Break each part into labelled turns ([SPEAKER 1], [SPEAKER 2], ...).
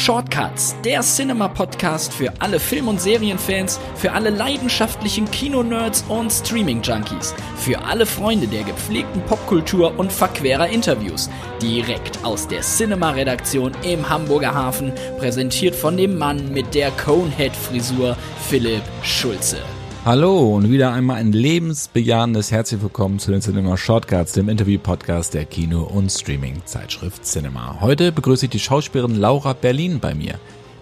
[SPEAKER 1] Shortcuts, der Cinema-Podcast für alle Film- und Serienfans, für alle leidenschaftlichen Kinonerds und Streaming-Junkies, für alle Freunde der gepflegten Popkultur und verquerer Interviews. Direkt aus der Cinema-Redaktion im Hamburger Hafen, präsentiert von dem Mann mit der Conehead-Frisur, Philipp Schulze.
[SPEAKER 2] Hallo und wieder einmal ein lebensbejahendes Herzlich Willkommen zu den Cinema Shortcuts, dem Interview-Podcast der Kino- und Streaming-Zeitschrift Cinema. Heute begrüße ich die Schauspielerin Laura Berlin bei mir,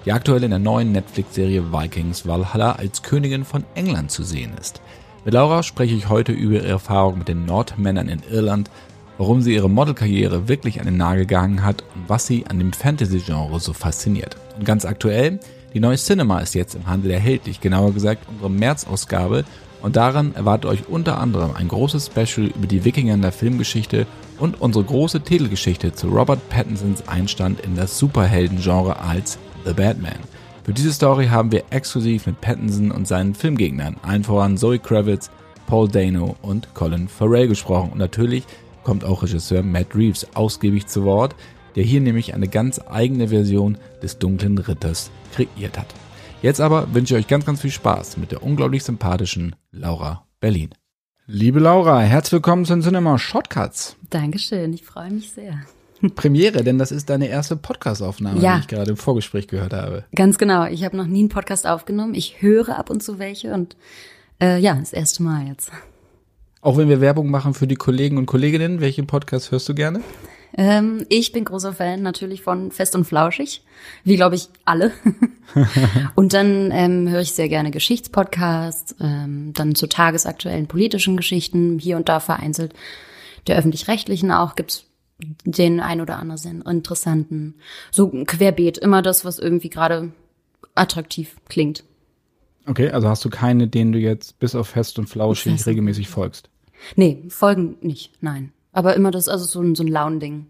[SPEAKER 2] die aktuell in der neuen Netflix-Serie Vikings Valhalla als Königin von England zu sehen ist. Mit Laura spreche ich heute über ihre Erfahrung mit den Nordmännern in Irland, warum sie ihre Modelkarriere wirklich an den Nagel gehangen hat und was sie an dem Fantasy-Genre so fasziniert. Und ganz aktuell – die neue Cinema ist jetzt im Handel erhältlich, genauer gesagt unsere März-Ausgabe. Und daran erwartet euch unter anderem ein großes Special über die Wikinger in der Filmgeschichte und unsere große Titelgeschichte zu Robert Pattinsons Einstand in das Superhelden-Genre als The Batman. Für diese Story haben wir exklusiv mit Pattinson und seinen Filmgegnern, allen voran Zoe Kravitz, Paul Dano und Colin Farrell gesprochen. Und natürlich kommt auch Regisseur Matt Reeves ausgiebig zu Wort, der hier nämlich eine ganz eigene Version des dunklen Ritters kreiert hat. Jetzt aber wünsche ich euch ganz, ganz viel Spaß mit der unglaublich sympathischen Laura Berlin. Liebe Laura, herzlich willkommen zu den Cinema Shortcuts.
[SPEAKER 3] Dankeschön, ich freue mich sehr.
[SPEAKER 2] Premiere, denn das ist deine erste Podcast-Aufnahme,
[SPEAKER 3] ja.
[SPEAKER 2] die ich gerade im Vorgespräch gehört habe.
[SPEAKER 3] Ganz genau. Ich habe noch nie einen Podcast aufgenommen. Ich höre ab und zu welche und äh, ja, das erste Mal jetzt.
[SPEAKER 2] Auch wenn wir Werbung machen für die Kollegen und Kolleginnen, welche Podcasts hörst du gerne?
[SPEAKER 3] Ähm, ich bin großer Fan natürlich von Fest und Flauschig, wie glaube ich alle. und dann ähm, höre ich sehr gerne Geschichtspodcasts, ähm, dann zu tagesaktuellen politischen Geschichten, hier und da vereinzelt. Der öffentlich-rechtlichen auch gibt's den ein oder anderen interessanten, so querbeet, immer das, was irgendwie gerade attraktiv klingt.
[SPEAKER 2] Okay, also hast du keine, denen du jetzt bis auf Fest und Flauschig regelmäßig folgst?
[SPEAKER 3] Nee, folgen nicht, nein. Aber immer das, also so ein, so ein Launding.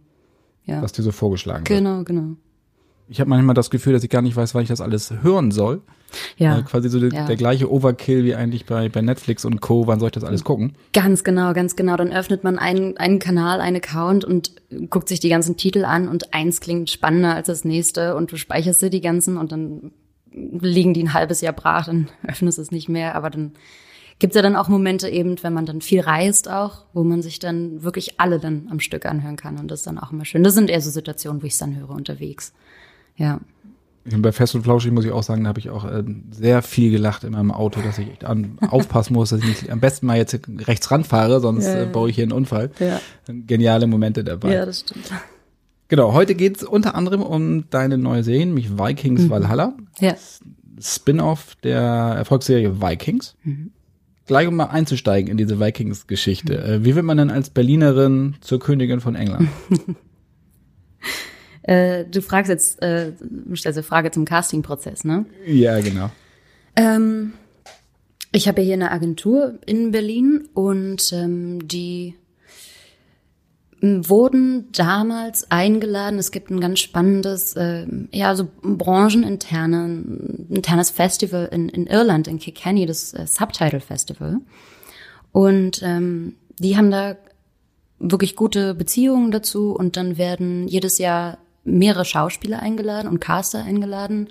[SPEAKER 3] Ja.
[SPEAKER 2] Was dir so vorgeschlagen
[SPEAKER 3] genau,
[SPEAKER 2] wird.
[SPEAKER 3] Genau, genau.
[SPEAKER 2] Ich habe manchmal das Gefühl, dass ich gar nicht weiß, wann ich das alles hören soll.
[SPEAKER 3] Ja.
[SPEAKER 2] Äh, quasi so
[SPEAKER 3] ja.
[SPEAKER 2] der gleiche Overkill wie eigentlich bei, bei Netflix und Co. Wann soll ich das alles gucken?
[SPEAKER 3] Ganz genau, ganz genau. Dann öffnet man einen, einen Kanal, einen Account und guckt sich die ganzen Titel an und eins klingt spannender als das nächste und du speicherst dir die ganzen und dann liegen die ein halbes Jahr brach, dann öffnest du es nicht mehr, aber dann gibt's ja dann auch Momente eben, wenn man dann viel reist auch, wo man sich dann wirklich alle dann am Stück anhören kann und das ist dann auch immer schön. Das sind eher so Situationen, wo ich es dann höre unterwegs. Ja.
[SPEAKER 2] Bei Fest und Flauschig muss ich auch sagen, da habe ich auch äh, sehr viel gelacht in meinem Auto, dass ich an, aufpassen muss, dass ich nicht am besten mal jetzt rechts ranfahre, sonst
[SPEAKER 3] Ja, ja.
[SPEAKER 2] äh, baue ich hier einen Unfall.
[SPEAKER 3] Ja.
[SPEAKER 2] Geniale Momente dabei.
[SPEAKER 3] Ja, das stimmt.
[SPEAKER 2] Genau, heute geht's unter anderem um deine neue Serie, nämlich Vikings
[SPEAKER 3] Mhm.
[SPEAKER 2] Valhalla.
[SPEAKER 3] Ja.
[SPEAKER 2] Spin-off der Erfolgsserie Vikings.
[SPEAKER 3] Mhm.
[SPEAKER 2] Gleich um mal einzusteigen in diese Vikings-Geschichte. Äh, Wie wird man denn als Berlinerin zur Königin von England?
[SPEAKER 3] Äh, du fragst jetzt, äh, stellst eine Frage zum Castingprozess, ne?
[SPEAKER 2] ja, genau.
[SPEAKER 3] Ähm, ich habe ja hier eine Agentur in Berlin und ähm, die wurden damals eingeladen. Es gibt ein ganz spannendes, äh, ja, so brancheninterne, internes Festival in, in Irland, in Kilkenny, das äh, Subtitle Festival. Und ähm, die haben da wirklich gute Beziehungen dazu und dann werden jedes Jahr mehrere Schauspieler eingeladen und Caster eingeladen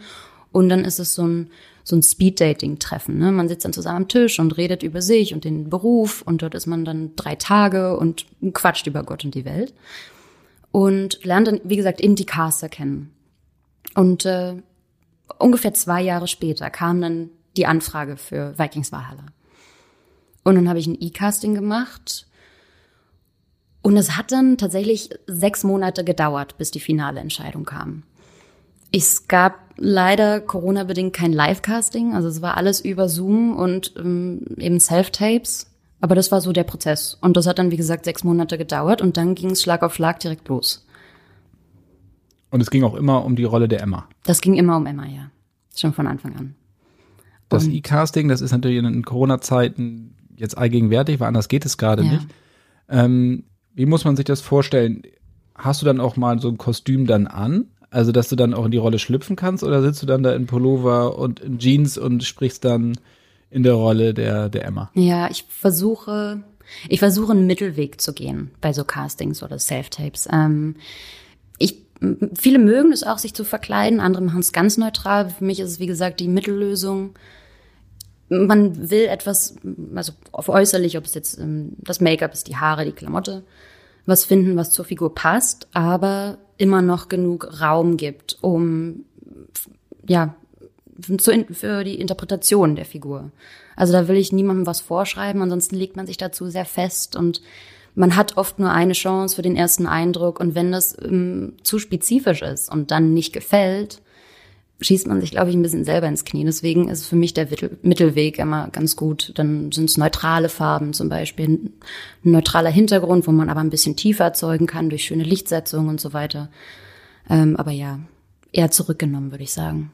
[SPEAKER 3] und dann ist es so ein so ein Speed-Dating-Treffen. Ne? Man sitzt dann zusammen am Tisch und redet über sich und den Beruf und dort ist man dann drei Tage und quatscht über Gott und die Welt und lernt dann, wie gesagt, eben die Caster kennen. Und äh, ungefähr zwei Jahre später kam dann die Anfrage für Vikings Valhalla. Und dann habe ich ein E-Casting gemacht und es hat dann tatsächlich sechs Monate gedauert, bis die finale Entscheidung kam. Es gab leider Corona-bedingt kein Live-Casting, also es war alles über Zoom und ähm, eben Self-Tapes. Aber das war so der Prozess. Und das hat dann, wie gesagt, sechs Monate gedauert und dann ging es Schlag auf Schlag direkt los.
[SPEAKER 2] Und es ging auch immer um die Rolle der Emma.
[SPEAKER 3] Das ging immer um Emma, ja. Schon von Anfang an.
[SPEAKER 2] Das E-Casting, das ist natürlich in Corona-Zeiten jetzt allgegenwärtig, weil anders geht es gerade
[SPEAKER 3] Ja.
[SPEAKER 2] nicht. Ähm, wie muss man sich das vorstellen? Hast du dann auch mal so ein Kostüm dann an? Also, dass du dann auch in die Rolle schlüpfen kannst? Oder sitzt du dann da in Pullover und in Jeans und sprichst dann in der Rolle der, der Emma?
[SPEAKER 3] Ja, ich versuche, ich versuche einen Mittelweg zu gehen bei so Castings oder Self-Tapes. Ähm, ich viele mögen es auch, sich zu verkleiden, andere machen es ganz neutral. Für mich ist es, wie gesagt, die Mittellösung. Man will etwas, also äußerlich, ob es jetzt ähm, das Make-up ist, die Haare, die Klamotte, was finden, was zur Figur passt, aber immer noch genug Raum gibt, um ja für die Interpretation der Figur. Also da will ich niemandem was vorschreiben, ansonsten legt man sich dazu sehr fest und man hat oft nur eine Chance für den ersten Eindruck und wenn das ähm, zu spezifisch ist und dann nicht gefällt, schießt man sich, glaube ich, ein bisschen selber ins Knie. Deswegen ist für mich der Mittelweg immer ganz gut. Dann sind es neutrale Farben, zum Beispiel ein neutraler Hintergrund, wo man aber ein bisschen tiefer erzeugen kann durch schöne Lichtsetzung und so weiter. Ähm, aber ja, eher zurückgenommen, würde ich sagen.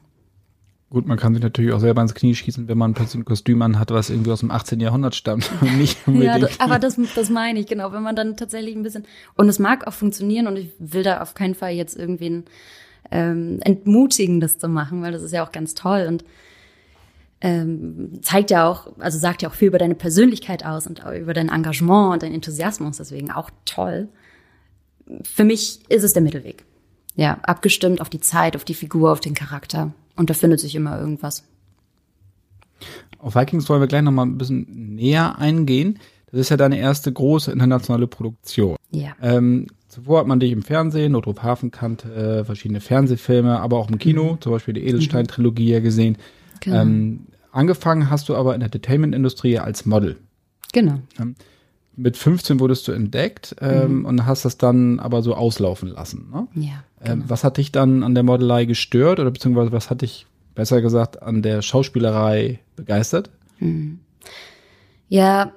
[SPEAKER 2] Gut, man kann sich natürlich auch selber ins Knie schießen, wenn man plötzlich ein Kostüm anhat, was irgendwie aus dem 18. Jahrhundert stammt nicht
[SPEAKER 3] Ja, das, aber das, das meine ich, genau. Wenn man dann tatsächlich ein bisschen, und es mag auch funktionieren und ich will da auf keinen Fall jetzt irgendwen ähm, entmutigen, das zu machen, weil das ist ja auch ganz toll und ähm, zeigt ja auch, also sagt ja auch viel über deine Persönlichkeit aus und über dein Engagement und dein Enthusiasmus, deswegen auch toll. Für mich ist es der Mittelweg. Ja, abgestimmt auf die Zeit, auf die Figur, auf den Charakter. Und da findet sich immer irgendwas.
[SPEAKER 2] Auf Vikings wollen wir gleich nochmal ein bisschen näher eingehen. Das ist ja deine erste große internationale Produktion.
[SPEAKER 3] Ja.
[SPEAKER 2] Ähm, zuvor hat man dich im Fernsehen, Notruf Hafenkante, äh, verschiedene Fernsehfilme, aber auch im Kino, mhm. zum Beispiel die Edelstein-Trilogie ja gesehen. Genau. Ähm, angefangen hast du aber in der Entertainment-Industrie als Model.
[SPEAKER 3] Genau.
[SPEAKER 2] Ähm, mit 15 wurdest du entdeckt ähm, mhm. und hast das dann aber so auslaufen lassen. Ne?
[SPEAKER 3] Ja.
[SPEAKER 2] Ähm, genau. Was hat dich dann an der Modelei gestört oder beziehungsweise was hat dich besser gesagt an der Schauspielerei begeistert? Mhm.
[SPEAKER 3] Ja,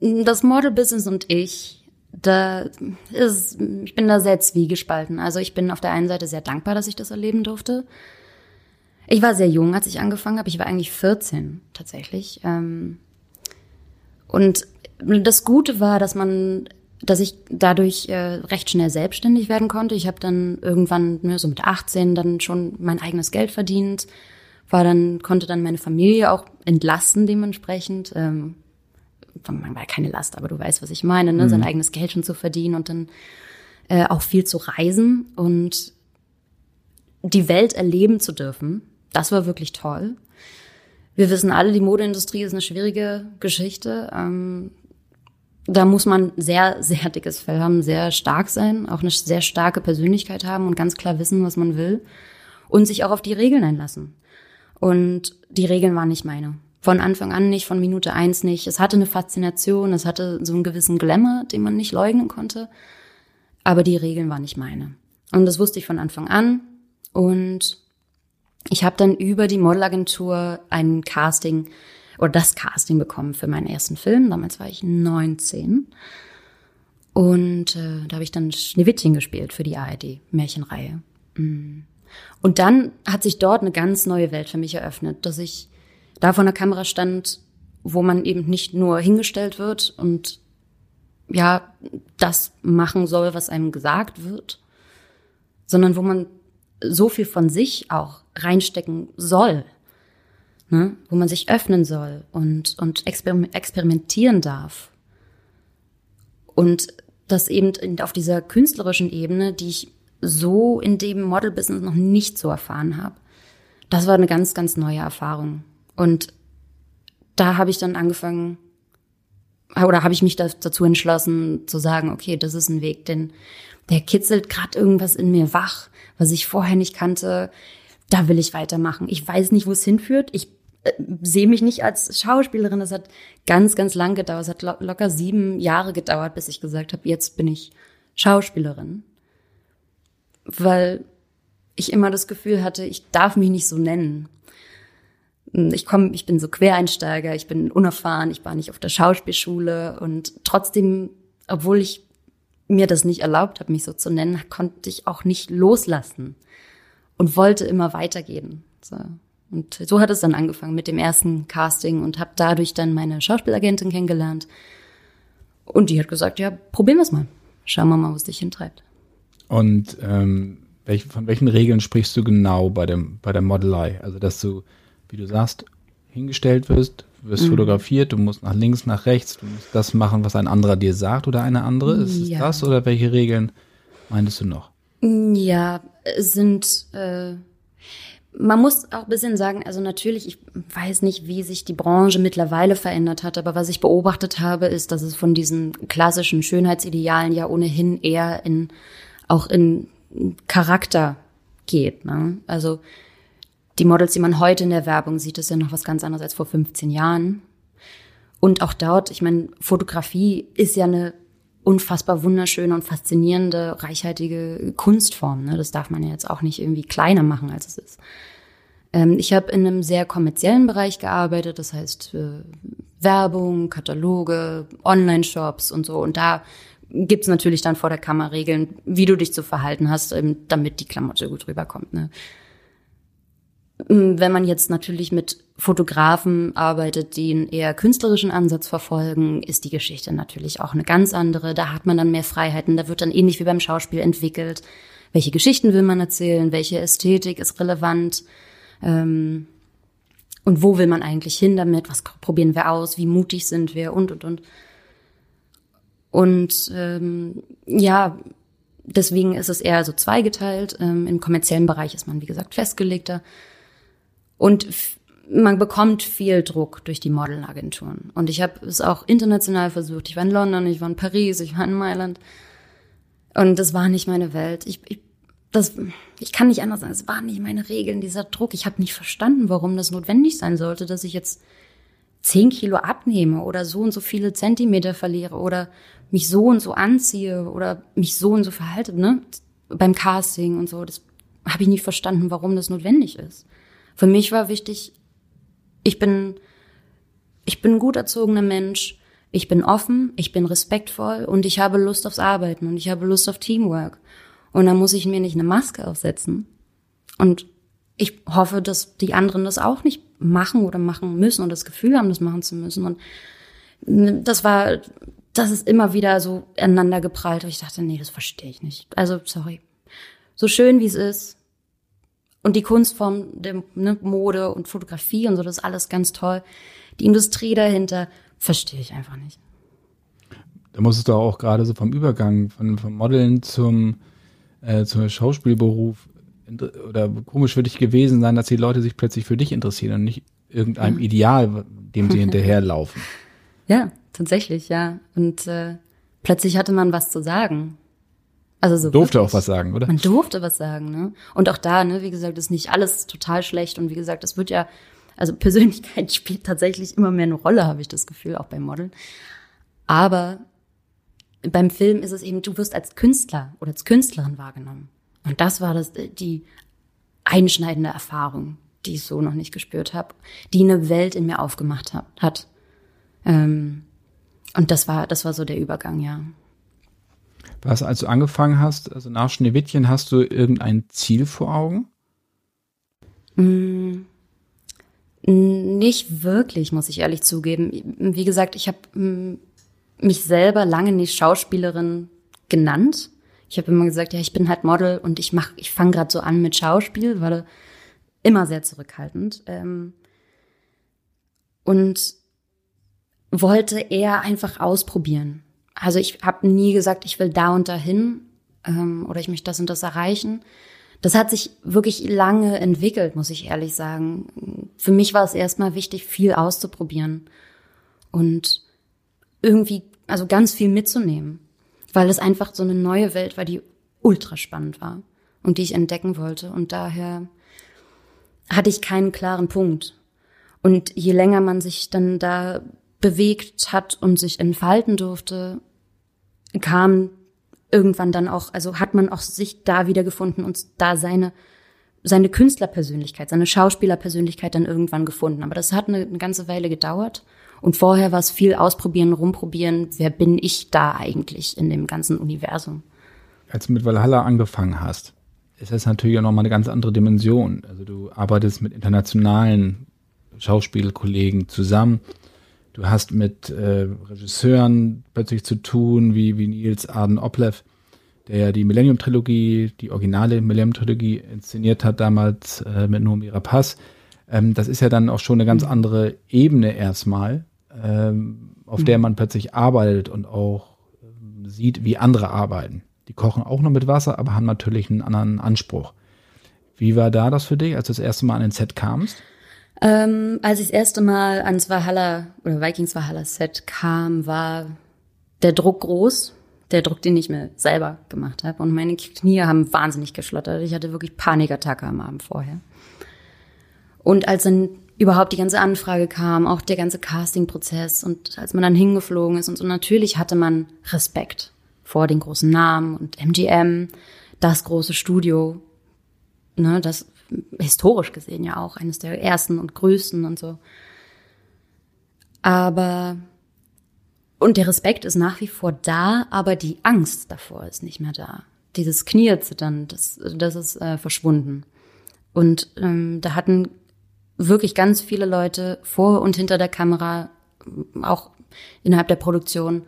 [SPEAKER 3] das Model-Business und ich, da ist, ich bin da sehr zwiegespalten. Also ich bin auf der einen Seite sehr dankbar, dass ich das erleben durfte. Ich war sehr jung, als ich angefangen habe. Ich war eigentlich 14 tatsächlich. Ähm, und das Gute war, dass man, dass ich dadurch äh, recht schnell selbstständig werden konnte. Ich habe dann irgendwann, ne, so mit 18, dann schon mein eigenes Geld verdient, war dann, konnte dann meine Familie auch entlasten dementsprechend. Man war keine Last, aber du weißt, was ich meine, ne? Mhm. sein eigenes Geld schon zu verdienen und dann äh, auch viel zu reisen und die Welt erleben zu dürfen. Das war wirklich toll. Wir wissen alle, die Modeindustrie ist eine schwierige Geschichte. Ähm, da muss man sehr, sehr dickes Fell haben, sehr stark sein, auch eine sehr starke Persönlichkeit haben und ganz klar wissen, was man will und sich auch auf die Regeln einlassen. Und die Regeln waren nicht meine. Von Anfang an nicht, von Minute eins nicht. Es hatte eine Faszination, es hatte so einen gewissen Glamour, den man nicht leugnen konnte. Aber die Regeln waren nicht meine. Und das wusste ich von Anfang an. Und ich habe dann über die Modelagentur ein Casting oder das Casting bekommen für meinen ersten Film. Damals war ich 19. Und äh, da habe ich dann Schneewittchen gespielt für die ARD, Märchenreihe. Mm. Und dann hat sich dort eine ganz neue Welt für mich eröffnet, dass ich da vor einer Kamera stand, wo man eben nicht nur hingestellt wird und ja, das machen soll, was einem gesagt wird, sondern wo man so viel von sich auch reinstecken soll ne? wo man sich öffnen soll und, und experimentieren darf. Und das eben auf dieser künstlerischen Ebene, die ich so in dem Model-Business noch nicht so erfahren habe. Das war eine ganz, ganz neue Erfahrung. Und da habe ich dann angefangen, oder habe ich mich dazu entschlossen zu sagen, okay, das ist ein Weg, denn der kitzelt gerade irgendwas in mir wach, was ich vorher nicht kannte. Da will ich weitermachen. Ich weiß nicht, wo es hinführt. Ich äh, sehe mich nicht als Schauspielerin. Das hat ganz, ganz lang gedauert. Es hat lo locker sieben Jahre gedauert, bis ich gesagt habe, jetzt bin ich Schauspielerin. Weil ich immer das Gefühl hatte, ich darf mich nicht so nennen. Ich komme, ich bin so Quereinsteiger, ich bin unerfahren, ich war nicht auf der Schauspielschule und trotzdem, obwohl ich mir das nicht erlaubt habe, mich so zu nennen, konnte ich auch nicht loslassen und wollte immer weitergehen. So. Und so hat es dann angefangen mit dem ersten Casting und habe dadurch dann meine Schauspielagentin kennengelernt. Und die hat gesagt, ja, probieren wir es mal. Schauen wir mal, wo es dich hintreibt.
[SPEAKER 2] Und ähm, welch, von welchen Regeln sprichst du genau bei, dem, bei der Modelei? Also, dass du, wie du sagst, hingestellt wirst, wirst mhm. fotografiert, du musst nach links, nach rechts, du musst das machen, was ein anderer dir sagt oder eine andere. Ist ja. es das oder welche Regeln meintest du noch?
[SPEAKER 3] Ja, sind, äh, man muss auch ein bisschen sagen, also natürlich, ich weiß nicht, wie sich die Branche mittlerweile verändert hat, aber was ich beobachtet habe, ist, dass es von diesen klassischen Schönheitsidealen ja ohnehin eher in, auch in Charakter geht. Ne? Also die Models, die man heute in der Werbung sieht, ist ja noch was ganz anderes als vor 15 Jahren. Und auch dort, ich meine, Fotografie ist ja eine unfassbar wunderschöne und faszinierende, reichhaltige Kunstform. Ne? Das darf man ja jetzt auch nicht irgendwie kleiner machen, als es ist. Ähm, ich habe in einem sehr kommerziellen Bereich gearbeitet, das heißt äh, Werbung, Kataloge, Online-Shops und so. Und da gibt's natürlich dann vor der Kamera Regeln, wie du dich zu verhalten hast, ähm, damit die Klamotte gut rüberkommt. Ne? Ähm, wenn man jetzt natürlich mit Fotografen arbeitet, die einen eher künstlerischen Ansatz verfolgen, ist die Geschichte natürlich auch eine ganz andere. Da hat man dann mehr Freiheiten. Da wird dann ähnlich wie beim Schauspiel entwickelt. Welche Geschichten will man erzählen? Welche Ästhetik ist relevant? Ähm, und wo will man eigentlich hin damit? Was probieren wir aus? Wie mutig sind wir? Und, und, und. Und ähm, ja, deswegen ist es eher so zweigeteilt. Ähm, Im kommerziellen Bereich ist man, wie gesagt, festgelegter. Und man bekommt viel Druck durch die Modelagenturen. Und ich habe es auch international versucht. Ich war in London, ich war in Paris, ich war in Mailand. Und das war nicht meine Welt. Ich, ich, das, ich kann nicht anders sagen, es waren nicht meine Regeln, dieser Druck. Ich habe nicht verstanden, warum das notwendig sein sollte, dass ich jetzt zehn Kilo abnehme oder so und so viele Zentimeter verliere oder mich so und so anziehe oder mich so und so verhalte, ne? Beim Casting und so. Das habe ich nicht verstanden, warum das notwendig ist. Für mich war wichtig, ich bin, ich bin ein gut erzogener Mensch, ich bin offen, ich bin respektvoll und ich habe Lust aufs Arbeiten und ich habe Lust auf Teamwork. Und dann muss ich mir nicht eine Maske aufsetzen. Und ich hoffe, dass die anderen das auch nicht machen oder machen müssen und das Gefühl haben, das machen zu müssen. Und das war, das ist immer wieder so aneinander geprallt. Und ich dachte, nee, das verstehe ich nicht. Also, sorry. So schön wie es ist, und die Kunstform der ne, Mode und Fotografie und so, das ist alles ganz toll. Die Industrie dahinter verstehe ich einfach nicht.
[SPEAKER 2] Da musstest du auch gerade so vom Übergang von, vom Modeln zum, äh, zum Schauspielberuf oder komisch für dich gewesen sein, dass die Leute sich plötzlich für dich interessieren und nicht irgendeinem Ideal, dem sie hinterherlaufen.
[SPEAKER 3] Ja, tatsächlich, ja. Und äh, plötzlich hatte man was zu sagen. Also so
[SPEAKER 2] durfte wirklich. auch was sagen, oder?
[SPEAKER 3] Man durfte was sagen, ne? Und auch da, ne, wie gesagt, ist nicht alles total schlecht und wie gesagt, es wird ja, also Persönlichkeit spielt tatsächlich immer mehr eine Rolle, habe ich das Gefühl, auch beim Modeln. Aber beim Film ist es eben, du wirst als Künstler oder als Künstlerin wahrgenommen. Und das war das, die einschneidende Erfahrung, die ich so noch nicht gespürt habe, die eine Welt in mir aufgemacht hat. Ähm, und das war, das war so der Übergang, ja.
[SPEAKER 2] Was, als du angefangen hast, also nach Schneewittchen, hast du irgendein Ziel vor Augen?
[SPEAKER 3] Mm, nicht wirklich, muss ich ehrlich zugeben. Wie gesagt, ich habe mm, mich selber lange nicht Schauspielerin genannt. Ich habe immer gesagt, ja, ich bin halt Model und ich mach, ich fange gerade so an mit Schauspiel, war immer sehr zurückhaltend. Ähm, und wollte eher einfach ausprobieren. Also ich habe nie gesagt, ich will da und dahin ähm, oder ich möchte das und das erreichen. Das hat sich wirklich lange entwickelt, muss ich ehrlich sagen. Für mich war es erstmal wichtig, viel auszuprobieren und irgendwie, also ganz viel mitzunehmen, weil es einfach so eine neue Welt war, die ultra spannend war und die ich entdecken wollte. Und daher hatte ich keinen klaren Punkt. Und je länger man sich dann da bewegt hat und sich entfalten durfte, kam irgendwann dann auch, also hat man auch sich da wiedergefunden und da seine seine Künstlerpersönlichkeit, seine Schauspielerpersönlichkeit dann irgendwann gefunden. Aber das hat eine, eine ganze Weile gedauert. Und vorher war es viel ausprobieren, rumprobieren. Wer bin ich da eigentlich in dem ganzen Universum?
[SPEAKER 2] Als du mit Valhalla angefangen hast, ist das natürlich auch nochmal eine ganz andere Dimension. Also du arbeitest mit internationalen Schauspielkollegen zusammen. Du hast mit äh, Regisseuren plötzlich zu tun, wie, wie Nils Arden Oplev, der ja die Millennium-Trilogie, die originale Millennium-Trilogie inszeniert hat, damals äh, mit Nomi Rapaz. Ähm, das ist ja dann auch schon eine ganz andere Ebene erstmal, ähm, auf mhm. der man plötzlich arbeitet und auch ähm, sieht, wie andere arbeiten. Die kochen auch nur mit Wasser, aber haben natürlich einen anderen Anspruch. Wie war da das für dich, als du das erste Mal an den Set kamst?
[SPEAKER 3] Ähm, als ich das erste Mal ans Valhalla oder Vikings Valhalla Set kam, war der Druck groß. Der Druck, den ich mir selber gemacht habe. Und meine Knie haben wahnsinnig geschlottert. Ich hatte wirklich Panikattacke am Abend vorher. Und als dann überhaupt die ganze Anfrage kam, auch der ganze Casting-Prozess und als man dann hingeflogen ist und so, natürlich hatte man Respekt vor den großen Namen und MGM, das große Studio, ne, das historisch gesehen ja auch eines der ersten und größten und so. Aber und der Respekt ist nach wie vor da, aber die Angst davor ist nicht mehr da. Dieses Kniezittern, das, das ist äh, verschwunden. Und ähm, da hatten wirklich ganz viele Leute vor und hinter der Kamera, auch innerhalb der Produktion,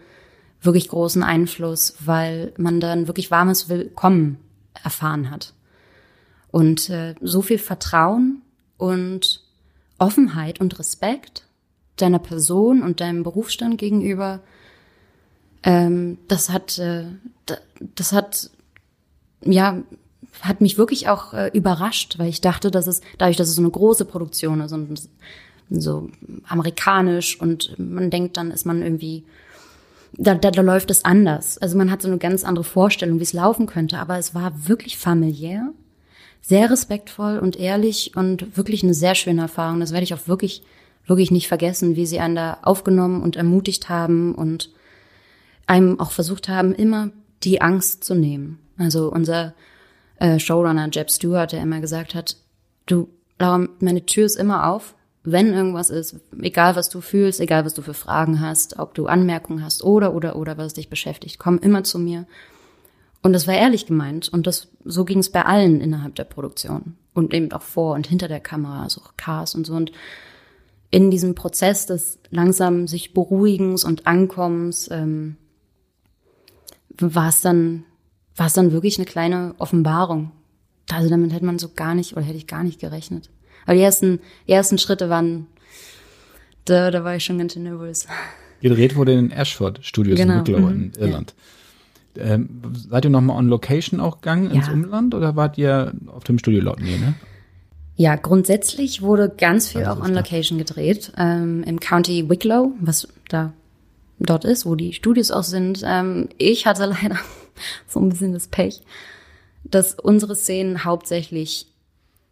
[SPEAKER 3] wirklich großen Einfluss, weil man dann wirklich warmes Willkommen erfahren hat. Und äh, so viel Vertrauen und Offenheit und Respekt deiner Person und deinem Berufsstand gegenüber, ähm, das hat, äh, das hat, ja, hat mich wirklich auch äh, überrascht, weil ich dachte, dass es, dadurch, dass es so eine große Produktion ist und so amerikanisch und man denkt, dann ist man irgendwie, da, da, da läuft es anders. Also man hat so eine ganz andere Vorstellung, wie es laufen könnte, aber es war wirklich familiär, sehr respektvoll und ehrlich und wirklich eine sehr schöne Erfahrung. Das werde ich auch wirklich wirklich nicht vergessen, wie sie einen da aufgenommen und ermutigt haben und einem auch versucht haben, immer die Angst zu nehmen. Also unser äh, Showrunner Jeb Stewart, der immer gesagt hat, du, Laura, meine Tür ist immer auf, wenn irgendwas ist, egal was du fühlst, egal was du für Fragen hast, ob du Anmerkungen hast oder, oder, oder was dich beschäftigt, komm immer zu mir. Und das war ehrlich gemeint und das, so ging es bei allen innerhalb der Produktion und eben auch vor und hinter der Kamera, also auch Cars und so und in diesem Prozess des langsam sich Beruhigens und Ankommens ähm, war es dann war es dann wirklich eine kleine Offenbarung. Also damit hätte man so gar nicht oder hätte ich gar nicht gerechnet. Aber die ersten die ersten Schritte waren da, da war ich schon ganz schön nervös.
[SPEAKER 2] Gedreht wurde in den Ashford Studios genau. in Wicklow mhm. in Irland. Ja. Ähm, seid ihr nochmal on Location auch gegangen ins ja. Umland oder wart ihr auf dem Studio laut? Nee, ne?
[SPEAKER 3] Ja, grundsätzlich wurde ganz viel also auch on Location gedreht. Ähm, Im County Wicklow, was da dort ist, wo die Studios auch sind. Ähm, ich hatte leider so ein bisschen das Pech, dass unsere Szenen hauptsächlich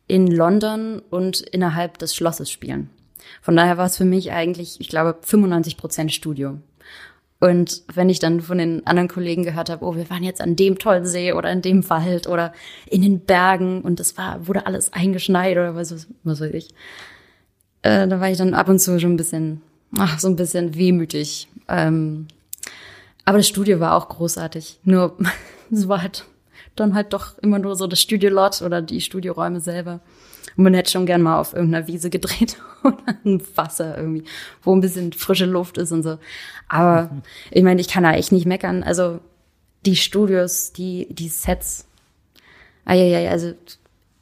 [SPEAKER 3] in London und innerhalb des Schlosses spielen. Von daher war es für mich eigentlich, ich glaube, 95 Prozent Studio. Und wenn ich dann von den anderen Kollegen gehört habe, oh, wir waren jetzt an dem tollen See oder in dem Wald oder in den Bergen und das war, wurde alles eingeschneit oder was, was weiß ich. Äh, da war ich dann ab und zu schon ein bisschen, ach, so ein bisschen wehmütig. Ähm, aber das Studio war auch großartig. Nur, es war halt dann halt doch immer nur so das Studiolot oder die Studioräume selber. Und man hätte schon gern mal auf irgendeiner Wiese gedreht oder ein Wasser irgendwie, wo ein bisschen frische Luft ist und so. Aber ich meine, ich kann da echt nicht meckern. Also die Studios, die, die Sets, ah, ja, ja, also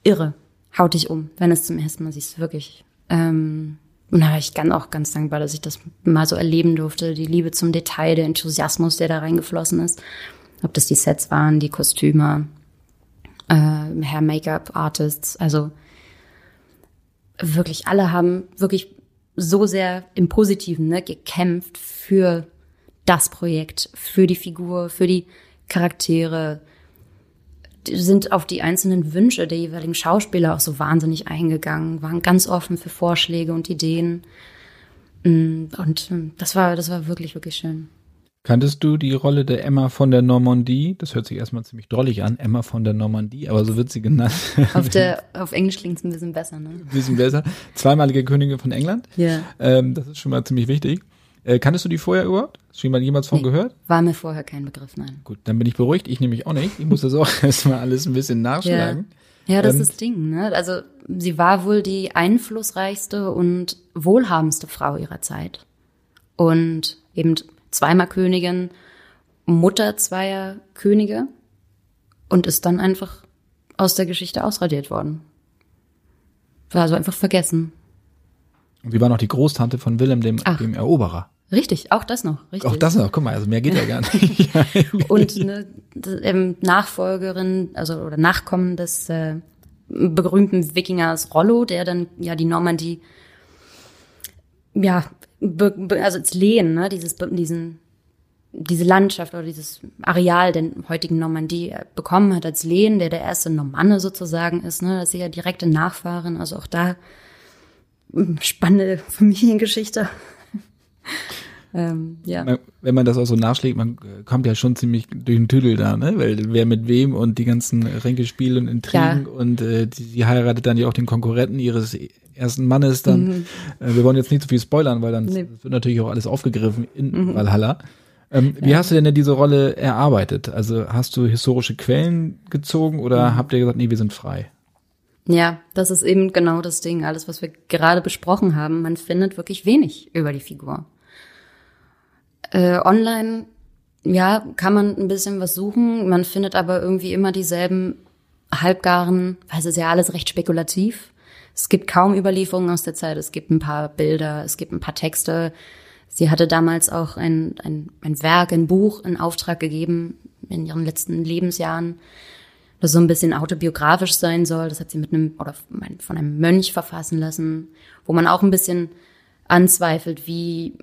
[SPEAKER 3] irre. Haut dich um, wenn es zum ersten Mal siehst, wirklich. Ähm, und da war ich ganz, auch ganz dankbar, dass ich das mal so erleben durfte. Die Liebe zum Detail, der Enthusiasmus, der da reingeflossen ist. Ob das die Sets waren, die Kostüme, äh, Hair Make-up Artists, also wirklich alle haben wirklich so sehr im Positiven ne, gekämpft für das Projekt, für die Figur, für die Charaktere, die sind auf die einzelnen Wünsche der jeweiligen Schauspieler auch so wahnsinnig eingegangen, waren ganz offen für Vorschläge und Ideen. Mm, und ähm, das war, das war wirklich, wirklich schön.
[SPEAKER 2] Kanntest du die Rolle der Emma von der Normandie? Das hört sich erstmal ziemlich drollig an, Emma von der Normandie, aber so wird sie genannt.
[SPEAKER 3] Auf, der, auf Englisch klingt es ein bisschen besser, ne? Ein
[SPEAKER 2] bisschen besser. Zweimalige Königin von England.
[SPEAKER 3] Ja.
[SPEAKER 2] Ähm, das ist schon mal ziemlich wichtig. Äh, kanntest du die vorher überhaupt? Hast du jemals von nee, gehört?
[SPEAKER 3] War mir vorher kein Begriff, nein.
[SPEAKER 2] Gut, dann bin ich beruhigt. Ich nämlich auch nicht. Ich muss das auch erstmal alles ein bisschen nachschlagen.
[SPEAKER 3] Ja, ja das ähm, ist das Ding, ne? Also sie war wohl die einflussreichste und wohlhabendste Frau ihrer Zeit. Und eben zweimal Königin, Mutter zweier Könige und ist dann einfach aus der Geschichte ausradiert worden. War also einfach vergessen.
[SPEAKER 2] Und sie war noch die Großtante von Willem, dem, dem Eroberer.
[SPEAKER 3] Richtig, auch das noch. Richtig.
[SPEAKER 2] Auch das noch, guck mal, also mehr geht ja gar nicht.
[SPEAKER 3] Und eine ähm, Nachfolgerin, also oder Nachkommen des äh, berühmten Wikingers Rollo, der dann ja die Normandie, ja, also als Lehen, ne, dieses, diesen, diese Landschaft oder dieses Areal der heutigen Normandie äh, bekommen hat als Lehen, der der erste Normanne sozusagen ist, ne, das ist ja direkte Nachfahren, also auch da hm, spannende Familiengeschichte.
[SPEAKER 2] Ähm, ja. Wenn man das auch so nachschlägt, man kommt ja schon ziemlich durch den Tüdel da, ne? Weil wer mit wem und die ganzen Ränkespiele und Intrigen ja. und äh, die, die heiratet dann ja auch den Konkurrenten ihres ersten Mannes dann. Mhm. Äh, wir wollen jetzt nicht zu so viel spoilern, weil dann nee. wird natürlich auch alles aufgegriffen in mhm. Valhalla. Ähm, ja. Wie hast du denn diese Rolle erarbeitet? Also hast du historische Quellen gezogen oder mhm. habt ihr gesagt, nee, wir sind frei?
[SPEAKER 3] Ja, das ist eben genau das Ding. Alles, was wir gerade besprochen haben, man findet wirklich wenig über die Figur. Äh, online, ja, kann man ein bisschen was suchen. Man findet aber irgendwie immer dieselben halbgaren, weil es ist ja alles recht spekulativ. Es gibt kaum Überlieferungen aus der Zeit. Es gibt ein paar Bilder, es gibt ein paar Texte. Sie hatte damals auch ein, ein, ein Werk, ein Buch in Auftrag gegeben in ihren letzten Lebensjahren, das so ein bisschen autobiografisch sein soll. Das hat sie mit einem oder von einem Mönch verfassen lassen, wo man auch ein bisschen anzweifelt, wie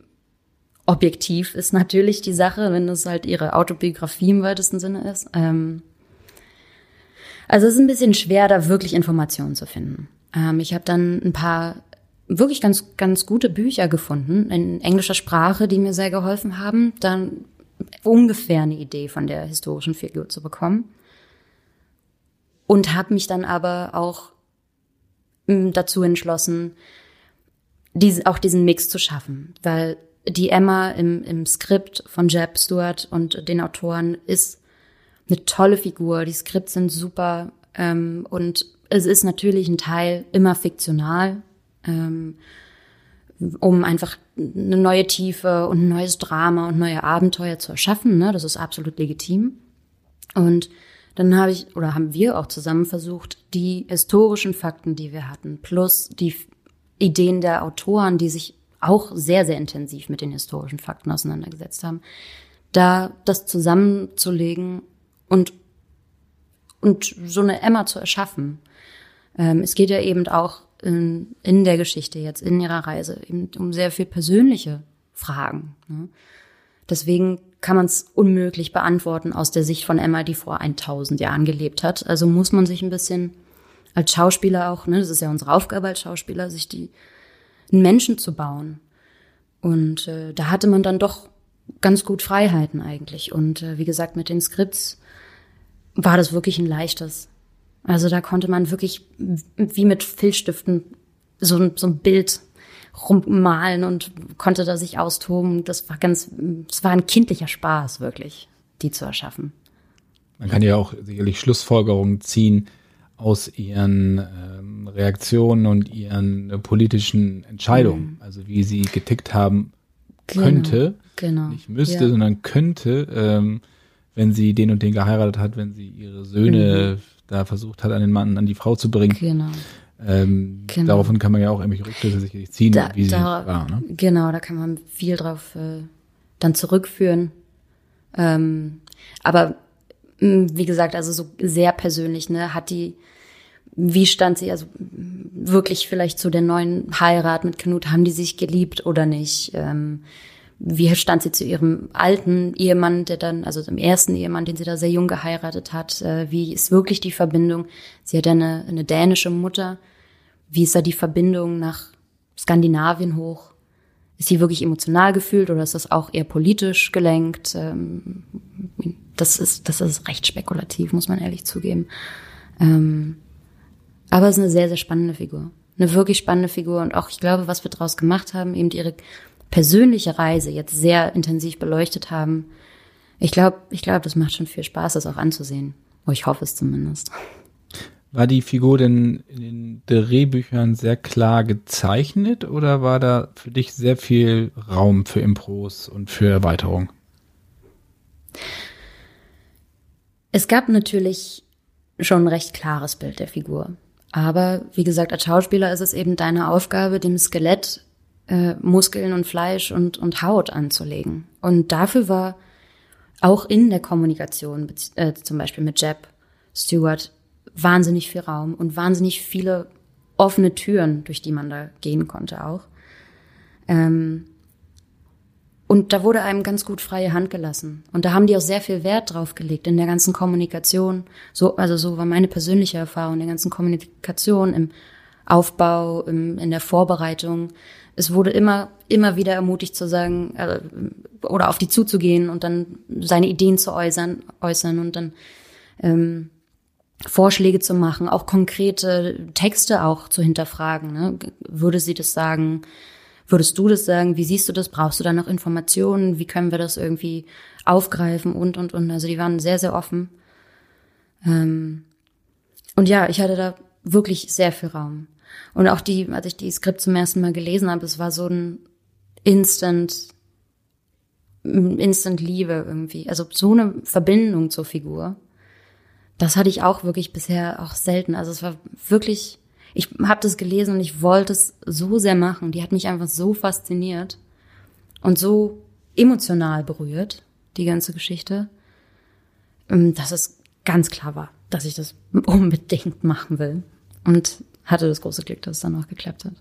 [SPEAKER 3] objektiv ist natürlich die Sache, wenn es halt ihre Autobiografie im weitesten Sinne ist. Ähm also es ist ein bisschen schwer, da wirklich Informationen zu finden. Ähm, ich habe dann ein paar wirklich ganz, ganz gute Bücher gefunden in englischer Sprache, die mir sehr geholfen haben, dann ungefähr eine Idee von der historischen Figur zu bekommen. Und habe mich dann aber auch mm, dazu entschlossen, diese, auch diesen Mix zu schaffen, weil die Emma im, im Skript von Jeb Stewart und den Autoren ist eine tolle Figur. Die Skripts sind super ähm, und es ist natürlich ein Teil immer fiktional, ähm, um einfach eine neue Tiefe und ein neues Drama und neue Abenteuer zu erschaffen. Ne? Das ist absolut legitim. Und dann habe ich oder haben wir auch zusammen versucht, die historischen Fakten, die wir hatten, plus die Ideen der Autoren, die sich auch sehr, sehr intensiv mit den historischen Fakten auseinandergesetzt haben, da das zusammenzulegen und, und so eine Emma zu erschaffen. Ähm, es geht ja eben auch in, in der Geschichte jetzt, in ihrer Reise, eben um sehr viel persönliche Fragen. Ne? Deswegen kann man es unmöglich beantworten aus der Sicht von Emma, die vor 1000 Jahren gelebt hat. Also muss man sich ein bisschen als Schauspieler auch, ne, das ist ja unsere Aufgabe als Schauspieler, sich die einen Menschen zu bauen. Und äh, da hatte man dann doch ganz gut Freiheiten eigentlich. Und äh, wie gesagt, mit den Skripts war das wirklich ein leichtes. Also da konnte man wirklich wie mit Filzstiften so so ein Bild rummalen und konnte da sich austoben. Das war ganz, es war ein kindlicher Spaß, wirklich, die zu erschaffen.
[SPEAKER 2] Man kann ja auch sicherlich Schlussfolgerungen ziehen aus ihren ähm, Reaktionen und ihren äh, politischen Entscheidungen, mhm. also wie sie getickt haben genau, könnte, genau, nicht müsste, ja. sondern könnte, ähm, wenn sie den und den geheiratet hat, wenn sie ihre Söhne mhm. da versucht hat, an den Mann, an die Frau zu bringen. Genau. Ähm, genau. Daraufhin kann man ja auch irgendwelche Rückschlüsse sicherlich ziehen, da, wie sie da, war. Ne?
[SPEAKER 3] Genau, da kann man viel drauf äh, dann zurückführen. Ähm, aber mh, wie gesagt, also so sehr persönlich, ne, hat die, wie stand sie, also wirklich vielleicht zu der neuen Heirat mit Knut, haben die sich geliebt oder nicht? Ähm, wie stand sie zu ihrem alten Ehemann, der dann, also dem ersten Ehemann, den sie da sehr jung geheiratet hat? Äh, wie ist wirklich die Verbindung? Sie hat ja eine, eine dänische Mutter, wie ist da die Verbindung nach Skandinavien hoch? Ist sie wirklich emotional gefühlt oder ist das auch eher politisch gelenkt? Ähm, das ist, das ist recht spekulativ, muss man ehrlich zugeben. Ähm, aber es ist eine sehr, sehr spannende Figur. Eine wirklich spannende Figur. Und auch, ich glaube, was wir daraus gemacht haben, eben ihre persönliche Reise jetzt sehr intensiv beleuchtet haben. Ich glaube, ich glaube, das macht schon viel Spaß, das auch anzusehen. Oh, ich hoffe es zumindest.
[SPEAKER 2] War die Figur denn in den Drehbüchern sehr klar gezeichnet oder war da für dich sehr viel Raum für Impros und für Erweiterung?
[SPEAKER 3] Es gab natürlich schon ein recht klares Bild der Figur. Aber wie gesagt, als Schauspieler ist es eben deine Aufgabe, dem Skelett äh, Muskeln und Fleisch und, und Haut anzulegen. Und dafür war auch in der Kommunikation, äh, zum Beispiel mit Jeb Stewart, wahnsinnig viel Raum und wahnsinnig viele offene Türen, durch die man da gehen konnte auch. Ähm, und da wurde einem ganz gut freie Hand gelassen. Und da haben die auch sehr viel Wert drauf gelegt in der ganzen Kommunikation. So, also so war meine persönliche Erfahrung in der ganzen Kommunikation, im Aufbau, im, in der Vorbereitung. Es wurde immer, immer wieder ermutigt zu sagen, äh, oder auf die zuzugehen und dann seine Ideen zu äußern, äußern und dann ähm, Vorschläge zu machen, auch konkrete Texte auch zu hinterfragen. Ne? Würde sie das sagen? Würdest du das sagen? Wie siehst du das? Brauchst du da noch Informationen? Wie können wir das irgendwie aufgreifen und, und, und. Also die waren sehr, sehr offen. Ähm, und ja, ich hatte da wirklich sehr viel Raum. Und auch die, als ich die Skript zum ersten Mal gelesen habe, es war so ein Instant, Instant Liebe irgendwie. Also so eine Verbindung zur Figur. Das hatte ich auch wirklich bisher auch selten. Also es war wirklich ich habe das gelesen und ich wollte es so sehr machen. Die hat mich einfach so fasziniert und so emotional berührt, die ganze Geschichte, ähm, dass es ganz klar war, dass ich das unbedingt machen will. Und hatte das große Glück, dass es dann auch geklappt hat.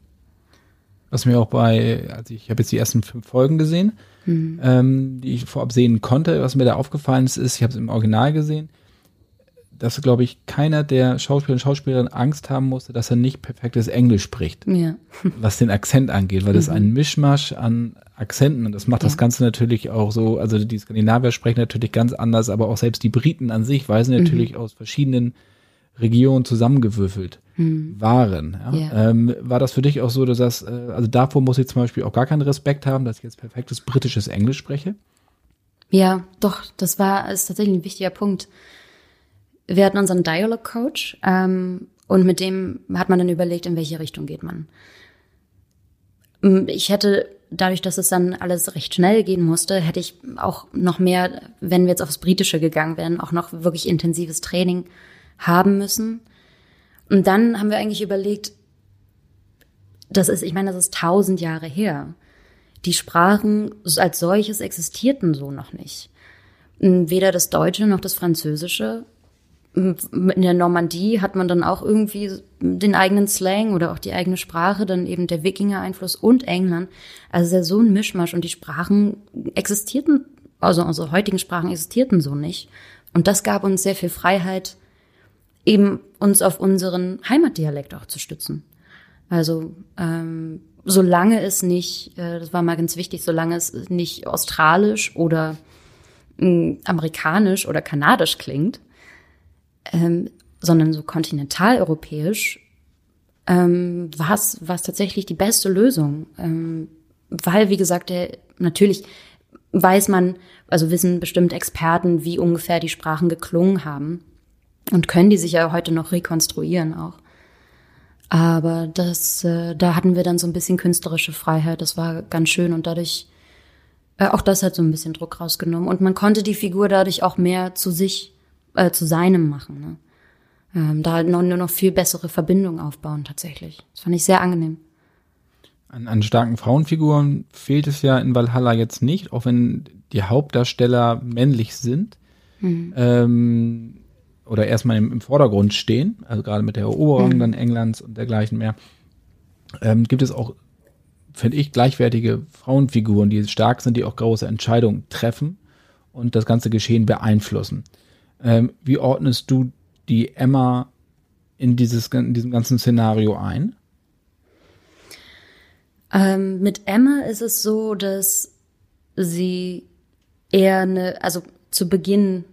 [SPEAKER 2] Was mir auch bei, also ich habe jetzt die ersten fünf Folgen gesehen, mhm. ähm, die ich vorab sehen konnte. Was mir da aufgefallen ist, ist, ich habe es im Original gesehen, dass, glaube ich, keiner der Schauspieler und Schauspielerinnen Angst haben musste, dass er nicht perfektes Englisch spricht. Ja. Was den Akzent angeht, weil das mhm. ein Mischmasch an Akzenten und das macht ja. das Ganze natürlich auch so, also die Skandinavier sprechen natürlich ganz anders, aber auch selbst die Briten an sich, weil sie mhm. natürlich aus verschiedenen Regionen zusammengewürfelt mhm. waren. Ja? Ja. Ähm, war das für dich auch so, dass das, äh, also davor muss ich zum Beispiel auch gar keinen Respekt haben, dass ich jetzt perfektes britisches Englisch spreche?
[SPEAKER 3] Ja, doch, das war, ist tatsächlich ein wichtiger Punkt wir hatten unseren Dialog Coach ähm, und mit dem hat man dann überlegt, in welche Richtung geht man. Ich hätte dadurch, dass es dann alles recht schnell gehen musste, hätte ich auch noch mehr, wenn wir jetzt aufs Britische gegangen wären, auch noch wirklich intensives Training haben müssen. Und dann haben wir eigentlich überlegt, das ist, ich meine, das ist tausend Jahre her. Die Sprachen als solches existierten so noch nicht. Weder das Deutsche noch das Französische in der Normandie hat man dann auch irgendwie den eigenen Slang oder auch die eigene Sprache, dann eben der Wikinger-Einfluss und England. Also ja so ein Mischmasch und die Sprachen existierten, also unsere heutigen Sprachen existierten so nicht. Und das gab uns sehr viel Freiheit, eben uns auf unseren Heimatdialekt auch zu stützen. Also ähm, solange es nicht, äh, das war mal ganz wichtig, solange es nicht australisch oder äh, amerikanisch oder kanadisch klingt, ähm, sondern so kontinentaleuropäisch, ähm, war es tatsächlich die beste Lösung. Ähm, weil, wie gesagt, natürlich weiß man, also wissen bestimmt Experten, wie ungefähr die Sprachen geklungen haben und können die sich ja heute noch rekonstruieren auch. Aber das, äh, da hatten wir dann so ein bisschen künstlerische Freiheit. Das war ganz schön und dadurch, äh, auch das hat so ein bisschen Druck rausgenommen. Und man konnte die Figur dadurch auch mehr zu sich äh, zu seinem machen. Ne? Ähm, da noch, nur noch viel bessere Verbindungen aufbauen tatsächlich. Das fand ich sehr angenehm.
[SPEAKER 2] An, an starken Frauenfiguren fehlt es ja in Valhalla jetzt nicht, auch wenn die Hauptdarsteller männlich sind. Mhm. Ähm, oder erstmal im, im, Vordergrund stehen, also gerade mit der Eroberung mhm. dann Englands und dergleichen mehr, ähm, gibt es auch, finde ich, gleichwertige Frauenfiguren, die stark sind, die auch große Entscheidungen treffen und das ganze Geschehen beeinflussen. Ähm, wie ordnest du die Emma in, dieses, in diesem ganzen Szenario ein?
[SPEAKER 3] Ähm, mit Emma ist es so, dass sie eher eine, also zu Beginn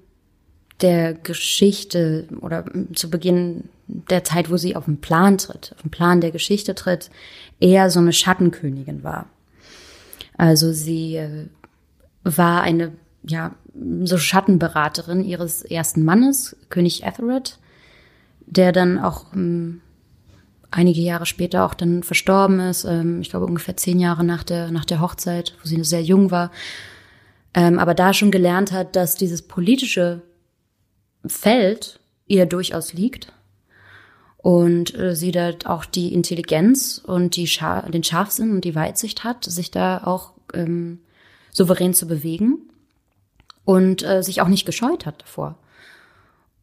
[SPEAKER 3] der Geschichte oder zu Beginn der Zeit, wo sie auf den Plan tritt, auf den Plan der Geschichte tritt, eher so eine Schattenkönigin war. Also sie äh, war eine ja, so Schattenberaterin ihres ersten Mannes, König Ethelred, der dann auch ähm, einige Jahre später auch dann verstorben ist. Ähm, ich glaube ungefähr zehn Jahre nach der, nach der Hochzeit, wo sie sehr jung war. Ähm, aber da schon gelernt hat, dass dieses politische Feld ihr durchaus liegt. und äh, sie da auch die Intelligenz und die Schar den Scharfsinn und die Weitsicht hat, sich da auch ähm, souverän zu bewegen und äh, sich auch nicht gescheut hat davor.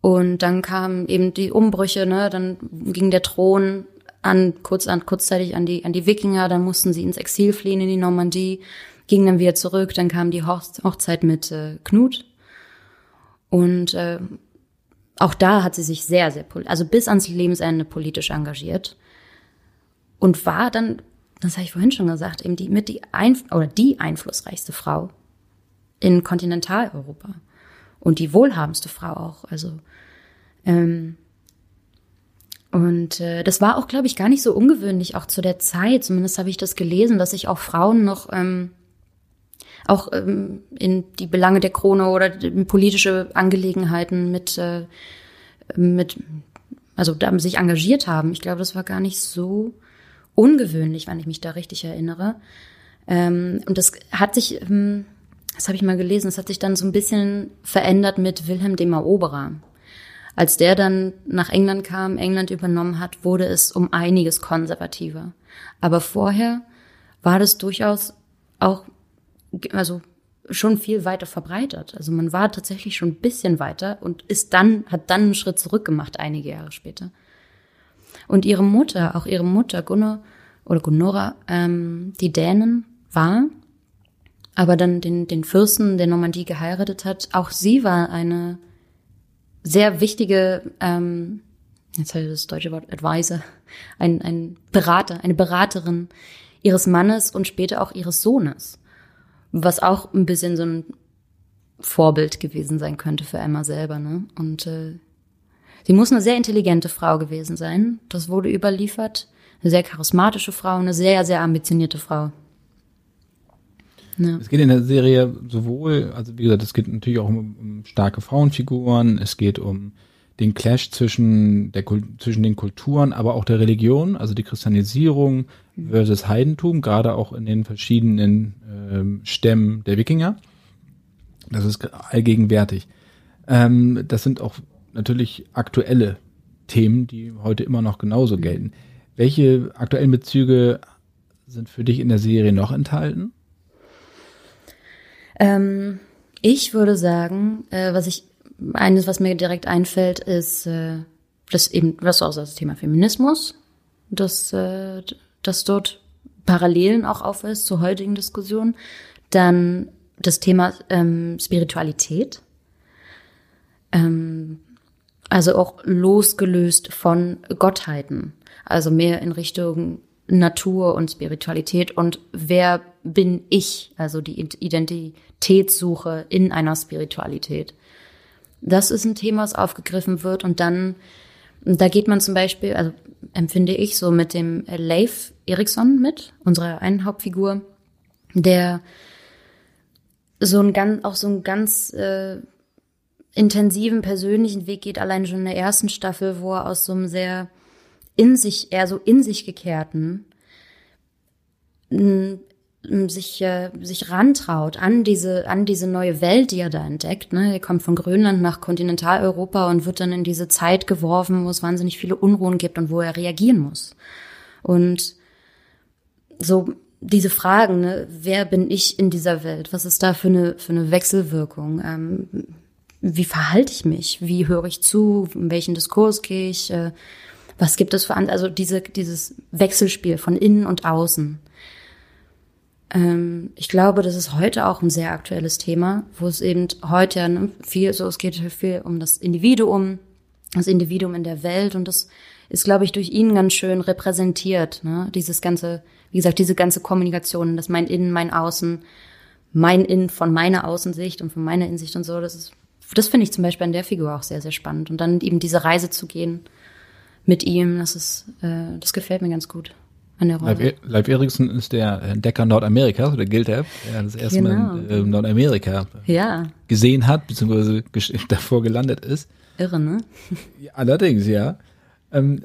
[SPEAKER 3] Und dann kamen eben die Umbrüche, ne, dann ging der Thron an, kurz an, kurzzeitig an die, an die Wikinger, dann mussten sie ins Exil fliehen in die Normandie, gingen dann wieder zurück, dann kam die Hochzeit mit äh, Knut. Und äh, auch da hat sie sich sehr, sehr, also bis ans Lebensende politisch engagiert. Und war dann, das habe ich vorhin schon gesagt, eben die mit die Einf oder die einflussreichste Frau in Kontinentaleuropa. Und die wohlhabendste Frau auch. Also ähm, und äh, das war auch, glaube ich, gar nicht so ungewöhnlich, auch zu der Zeit. Zumindest habe ich das gelesen, dass sich auch Frauen noch ähm, auch ähm, in die Belange der Krone oder politische Angelegenheiten mit, äh, mit also da sich engagiert haben. Ich glaube, das war gar nicht so ungewöhnlich, wenn ich mich da richtig erinnere. Ähm, und das hat sich, ähm, das habe ich mal gelesen, das hat sich dann so ein bisschen verändert mit Wilhelm dem Eroberer. Als der dann nach England kam, England übernommen hat, wurde es um einiges konservativer. Aber vorher war das durchaus auch, also schon viel weiter verbreitet. Also man war tatsächlich schon ein bisschen weiter und ist dann, hat dann einen Schritt zurück gemacht, einige Jahre später. Und ihre Mutter, auch ihre Mutter, Gunnar oder Gunnora, ähm, die Dänen war, aber dann den, den Fürsten der Normandie geheiratet hat, auch sie war eine sehr wichtige, ähm, jetzt ich das deutsche Wort Advisor, ein, ein Berater, eine Beraterin ihres Mannes und später auch ihres Sohnes. Was auch ein bisschen so ein Vorbild gewesen sein könnte für Emma selber, ne? Und äh, sie muss eine sehr intelligente Frau gewesen sein. Das wurde überliefert. Eine sehr charismatische Frau, eine sehr, sehr ambitionierte Frau.
[SPEAKER 2] Ja. Es geht in der Serie sowohl, also wie gesagt, es geht natürlich auch um, um starke Frauenfiguren, es geht um den Clash zwischen, der, zwischen den Kulturen, aber auch der Religion, also die Christianisierung versus Heidentum, gerade auch in den verschiedenen ähm, Stämmen der Wikinger. Das ist allgegenwärtig. Ähm, das sind auch natürlich aktuelle Themen, die heute immer noch genauso gelten. Welche aktuellen Bezüge sind für dich in der Serie noch enthalten?
[SPEAKER 3] Ähm, ich würde sagen, äh, was ich, eines, was mir direkt einfällt, ist, äh, das eben, was auch das Thema Feminismus, dass, äh, dass dort Parallelen auch aufweist zur heutigen Diskussion. Dann das Thema ähm, Spiritualität. Ähm, also auch losgelöst von Gottheiten. Also mehr in Richtung Natur und Spiritualität und wer bin ich, also die Identitätssuche in einer Spiritualität. Das ist ein Thema, das aufgegriffen wird und dann, da geht man zum Beispiel, also empfinde ich so mit dem Leif Eriksson mit, unserer einen Hauptfigur, der so ein ganz, auch so einen ganz äh, intensiven persönlichen Weg geht, allein schon in der ersten Staffel, wo er aus so einem sehr in sich, eher so in sich gekehrten, sich, äh, sich rantraut an diese, an diese neue Welt, die er da entdeckt. Ne? Er kommt von Grönland nach Kontinentaleuropa und wird dann in diese Zeit geworfen, wo es wahnsinnig viele Unruhen gibt und wo er reagieren muss. Und so diese Fragen, ne? wer bin ich in dieser Welt? Was ist da für eine, für eine Wechselwirkung? Ähm, wie verhalte ich mich? Wie höre ich zu? In welchen Diskurs gehe ich? Äh, was gibt es für, an also diese, dieses Wechselspiel von innen und außen. Ähm, ich glaube, das ist heute auch ein sehr aktuelles Thema, wo es eben heute ne, viel, so es geht viel um das Individuum, das Individuum in der Welt und das ist, glaube ich, durch ihn ganz schön repräsentiert. Ne? Dieses ganze, wie gesagt, diese ganze Kommunikation, das mein Innen, mein Außen, mein Innen von meiner Außensicht und von meiner Insicht und so, das ist, das finde ich zum Beispiel an der Figur auch sehr, sehr spannend. Und dann eben diese Reise zu gehen mit ihm, das ist, äh, das gefällt mir ganz gut an der Rolle.
[SPEAKER 2] Leif, Leif Eriksen ist der Entdecker Nordamerikas, oder gilt er, der das erste genau. Mal in äh, Nordamerika
[SPEAKER 3] ja.
[SPEAKER 2] gesehen hat, beziehungsweise davor gelandet ist.
[SPEAKER 3] Irre, ne?
[SPEAKER 2] Allerdings, ja. Ähm,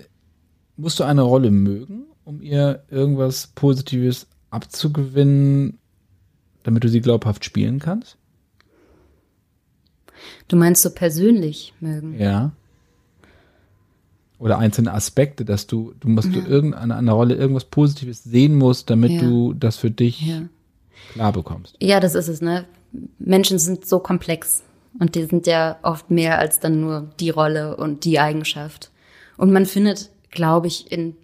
[SPEAKER 2] musst du eine Rolle mögen, um ihr irgendwas Positives abzugewinnen, damit du sie glaubhaft spielen kannst?
[SPEAKER 3] Du meinst so persönlich mögen?
[SPEAKER 2] Ja. Oder einzelne Aspekte, dass du, du musst ja. du irgendeine eine Rolle irgendwas Positives sehen musst, damit ja. du das für dich ja. klar bekommst.
[SPEAKER 3] Ja, das ist es, ne? Menschen sind so komplex und die sind ja oft mehr als dann nur die Rolle und die Eigenschaft. Und man findet, glaube ich, in,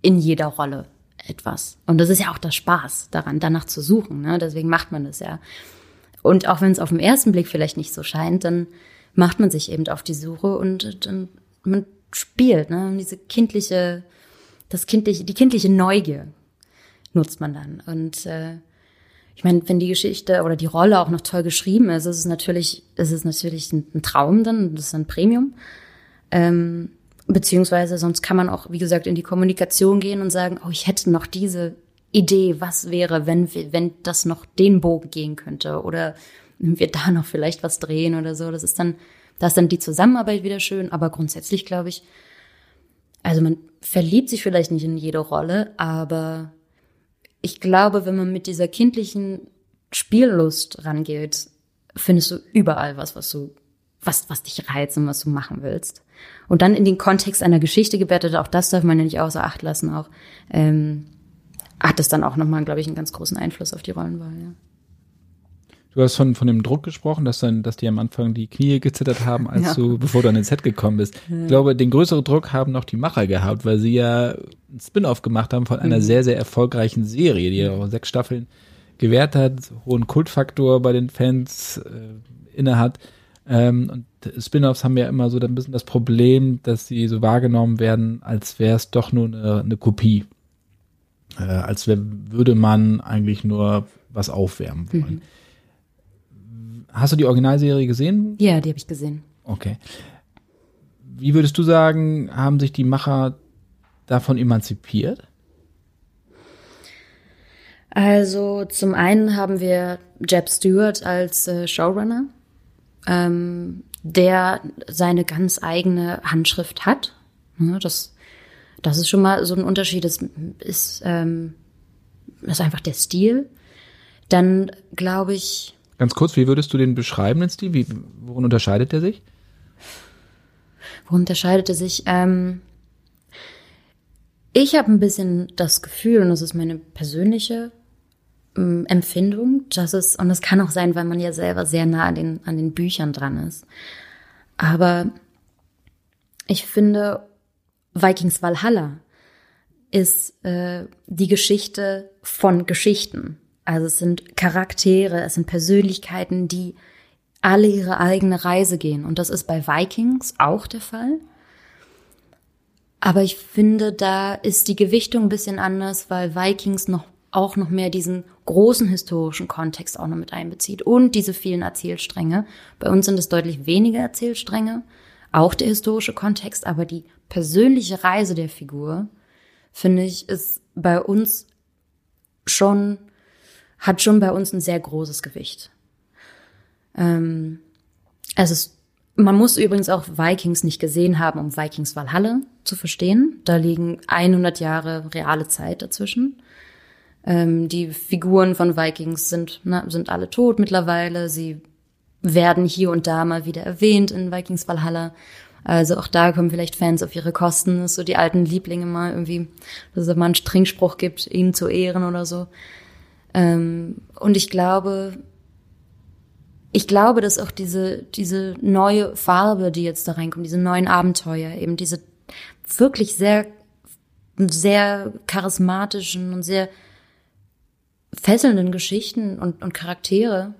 [SPEAKER 3] in jeder Rolle etwas. Und das ist ja auch der Spaß daran, danach zu suchen. Ne? Deswegen macht man das ja. Und auch wenn es auf den ersten Blick vielleicht nicht so scheint, dann macht man sich eben auf die Suche und dann man spielt, ne? Diese kindliche, das kindliche, die kindliche Neugier nutzt man dann. Und äh, ich meine, wenn die Geschichte oder die Rolle auch noch toll geschrieben ist, ist es natürlich, ist es natürlich ein, ein Traum dann, das ist ein Premium. Ähm, beziehungsweise sonst kann man auch, wie gesagt, in die Kommunikation gehen und sagen, oh, ich hätte noch diese Idee, was wäre, wenn, wenn das noch den Bogen gehen könnte oder wir da noch vielleicht was drehen oder so. Das ist dann da ist dann die Zusammenarbeit wieder schön, aber grundsätzlich glaube ich, also man verliebt sich vielleicht nicht in jede Rolle, aber ich glaube, wenn man mit dieser kindlichen Spiellust rangeht, findest du überall was, was du, was, was dich reizt und was du machen willst. Und dann in den Kontext einer Geschichte gebettet, auch das darf man ja nicht außer Acht lassen, auch, ähm, hat es dann auch nochmal, glaube ich, einen ganz großen Einfluss auf die Rollenwahl, ja.
[SPEAKER 2] Du hast von, von dem Druck gesprochen, dass dann, dass die am Anfang die Knie gezittert haben, als ja. du, bevor du an den Set gekommen bist. Ja. Ich glaube, den größeren Druck haben noch die Macher gehabt, weil sie ja einen Spin-off gemacht haben von einer mhm. sehr, sehr erfolgreichen Serie, die ja auch sechs Staffeln gewährt hat, hohen Kultfaktor bei den Fans äh, innehat. Ähm, und Spin-offs haben ja immer so ein bisschen das Problem, dass sie so wahrgenommen werden, als wäre es doch nur eine, eine Kopie. Äh, als wär, würde man eigentlich nur was aufwärmen wollen. Mhm. Hast du die Originalserie gesehen?
[SPEAKER 3] Ja, die habe ich gesehen.
[SPEAKER 2] Okay. Wie würdest du sagen, haben sich die Macher davon emanzipiert?
[SPEAKER 3] Also zum einen haben wir Jeb Stewart als äh, Showrunner, ähm, der seine ganz eigene Handschrift hat. Ja, das, das ist schon mal so ein Unterschied. Das ist, ähm, ist einfach der Stil. Dann glaube ich,
[SPEAKER 2] Ganz kurz, wie würdest du den beschreiben, den Stil? Wie, worin unterscheidet er sich?
[SPEAKER 3] Worin unterscheidet er sich? Ähm, ich habe ein bisschen das Gefühl, und das ist meine persönliche ähm, Empfindung, dass es, und das kann auch sein, weil man ja selber sehr nah an den, an den Büchern dran ist. Aber ich finde, Vikings Valhalla ist äh, die Geschichte von Geschichten. Also es sind Charaktere, es sind Persönlichkeiten, die alle ihre eigene Reise gehen. Und das ist bei Vikings auch der Fall. Aber ich finde, da ist die Gewichtung ein bisschen anders, weil Vikings noch auch noch mehr diesen großen historischen Kontext auch noch mit einbezieht und diese vielen Erzählstränge. Bei uns sind es deutlich weniger Erzählstränge, auch der historische Kontext, aber die persönliche Reise der Figur, finde ich, ist bei uns schon hat schon bei uns ein sehr großes Gewicht. Ähm, es man muss übrigens auch Vikings nicht gesehen haben, um Vikings Valhalla zu verstehen. Da liegen 100 Jahre reale Zeit dazwischen. Ähm, die Figuren von Vikings sind, na, sind alle tot mittlerweile. Sie werden hier und da mal wieder erwähnt in Vikings Valhalla. Also auch da kommen vielleicht Fans auf ihre Kosten, dass so die alten Lieblinge mal irgendwie, dass es mal einen Trinkspruch gibt, ihnen zu ehren oder so. Ähm, und ich glaube, ich glaube, dass auch diese, diese neue Farbe, die jetzt da reinkommt, diese neuen Abenteuer, eben diese wirklich sehr, sehr charismatischen und sehr fesselnden Geschichten und, und Charaktere,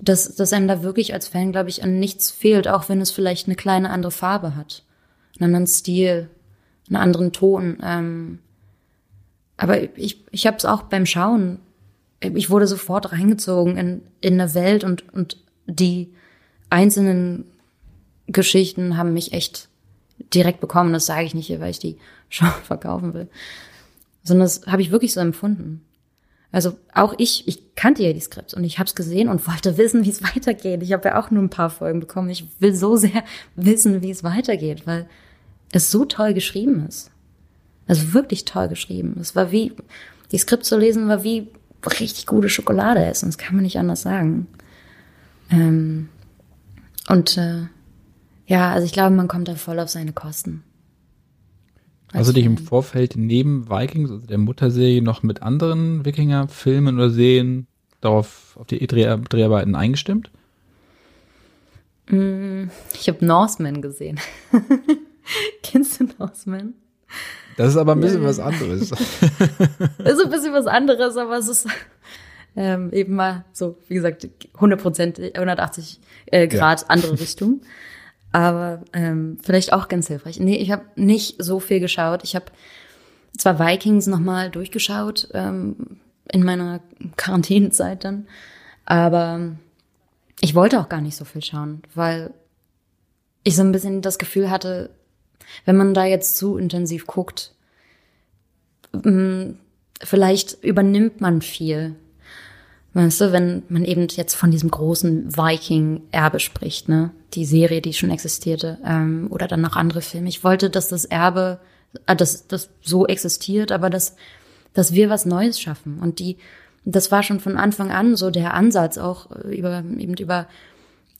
[SPEAKER 3] dass, dass einem da wirklich als Fan, glaube ich, an nichts fehlt, auch wenn es vielleicht eine kleine andere Farbe hat, einen anderen Stil, einen anderen Ton. Ähm, aber ich, ich habe es auch beim Schauen, ich wurde sofort reingezogen in, in eine Welt und, und die einzelnen Geschichten haben mich echt direkt bekommen. Das sage ich nicht hier, weil ich die Show verkaufen will, sondern das habe ich wirklich so empfunden. Also auch ich, ich kannte ja die Skripts und ich habe es gesehen und wollte wissen, wie es weitergeht. Ich habe ja auch nur ein paar Folgen bekommen. Ich will so sehr wissen, wie es weitergeht, weil es so toll geschrieben ist. Also wirklich toll geschrieben. Es war wie, die Skript zu lesen war wie richtig gute Schokolade essen. Das kann man nicht anders sagen. Ähm, und äh, Ja, also ich glaube, man kommt da voll auf seine Kosten.
[SPEAKER 2] Hast du dich im Vorfeld neben Vikings, also der Mutterserie, noch mit anderen Wikinger-Filmen oder Serien darauf auf die Dreh Dreharbeiten eingestimmt?
[SPEAKER 3] Ich habe Norseman gesehen. Kennst du Norseman?
[SPEAKER 2] Das ist aber ein bisschen was anderes.
[SPEAKER 3] ist ein bisschen was anderes, aber es ist ähm, eben mal so, wie gesagt, 100 Prozent, 180 äh, Grad ja. andere Richtung. Aber ähm, vielleicht auch ganz hilfreich. Nee, ich habe nicht so viel geschaut. Ich habe zwar Vikings nochmal durchgeschaut ähm, in meiner Quarantänezeit dann, aber ich wollte auch gar nicht so viel schauen, weil ich so ein bisschen das Gefühl hatte, wenn man da jetzt zu intensiv guckt, mm, vielleicht übernimmt man viel. Weißt du, wenn man eben jetzt von diesem großen Viking-Erbe spricht, ne? Die Serie, die schon existierte, ähm, oder dann noch andere Filme. Ich wollte, dass das Erbe, äh, dass das so existiert, aber dass, dass wir was Neues schaffen. Und die, das war schon von Anfang an so der Ansatz, auch über, eben über,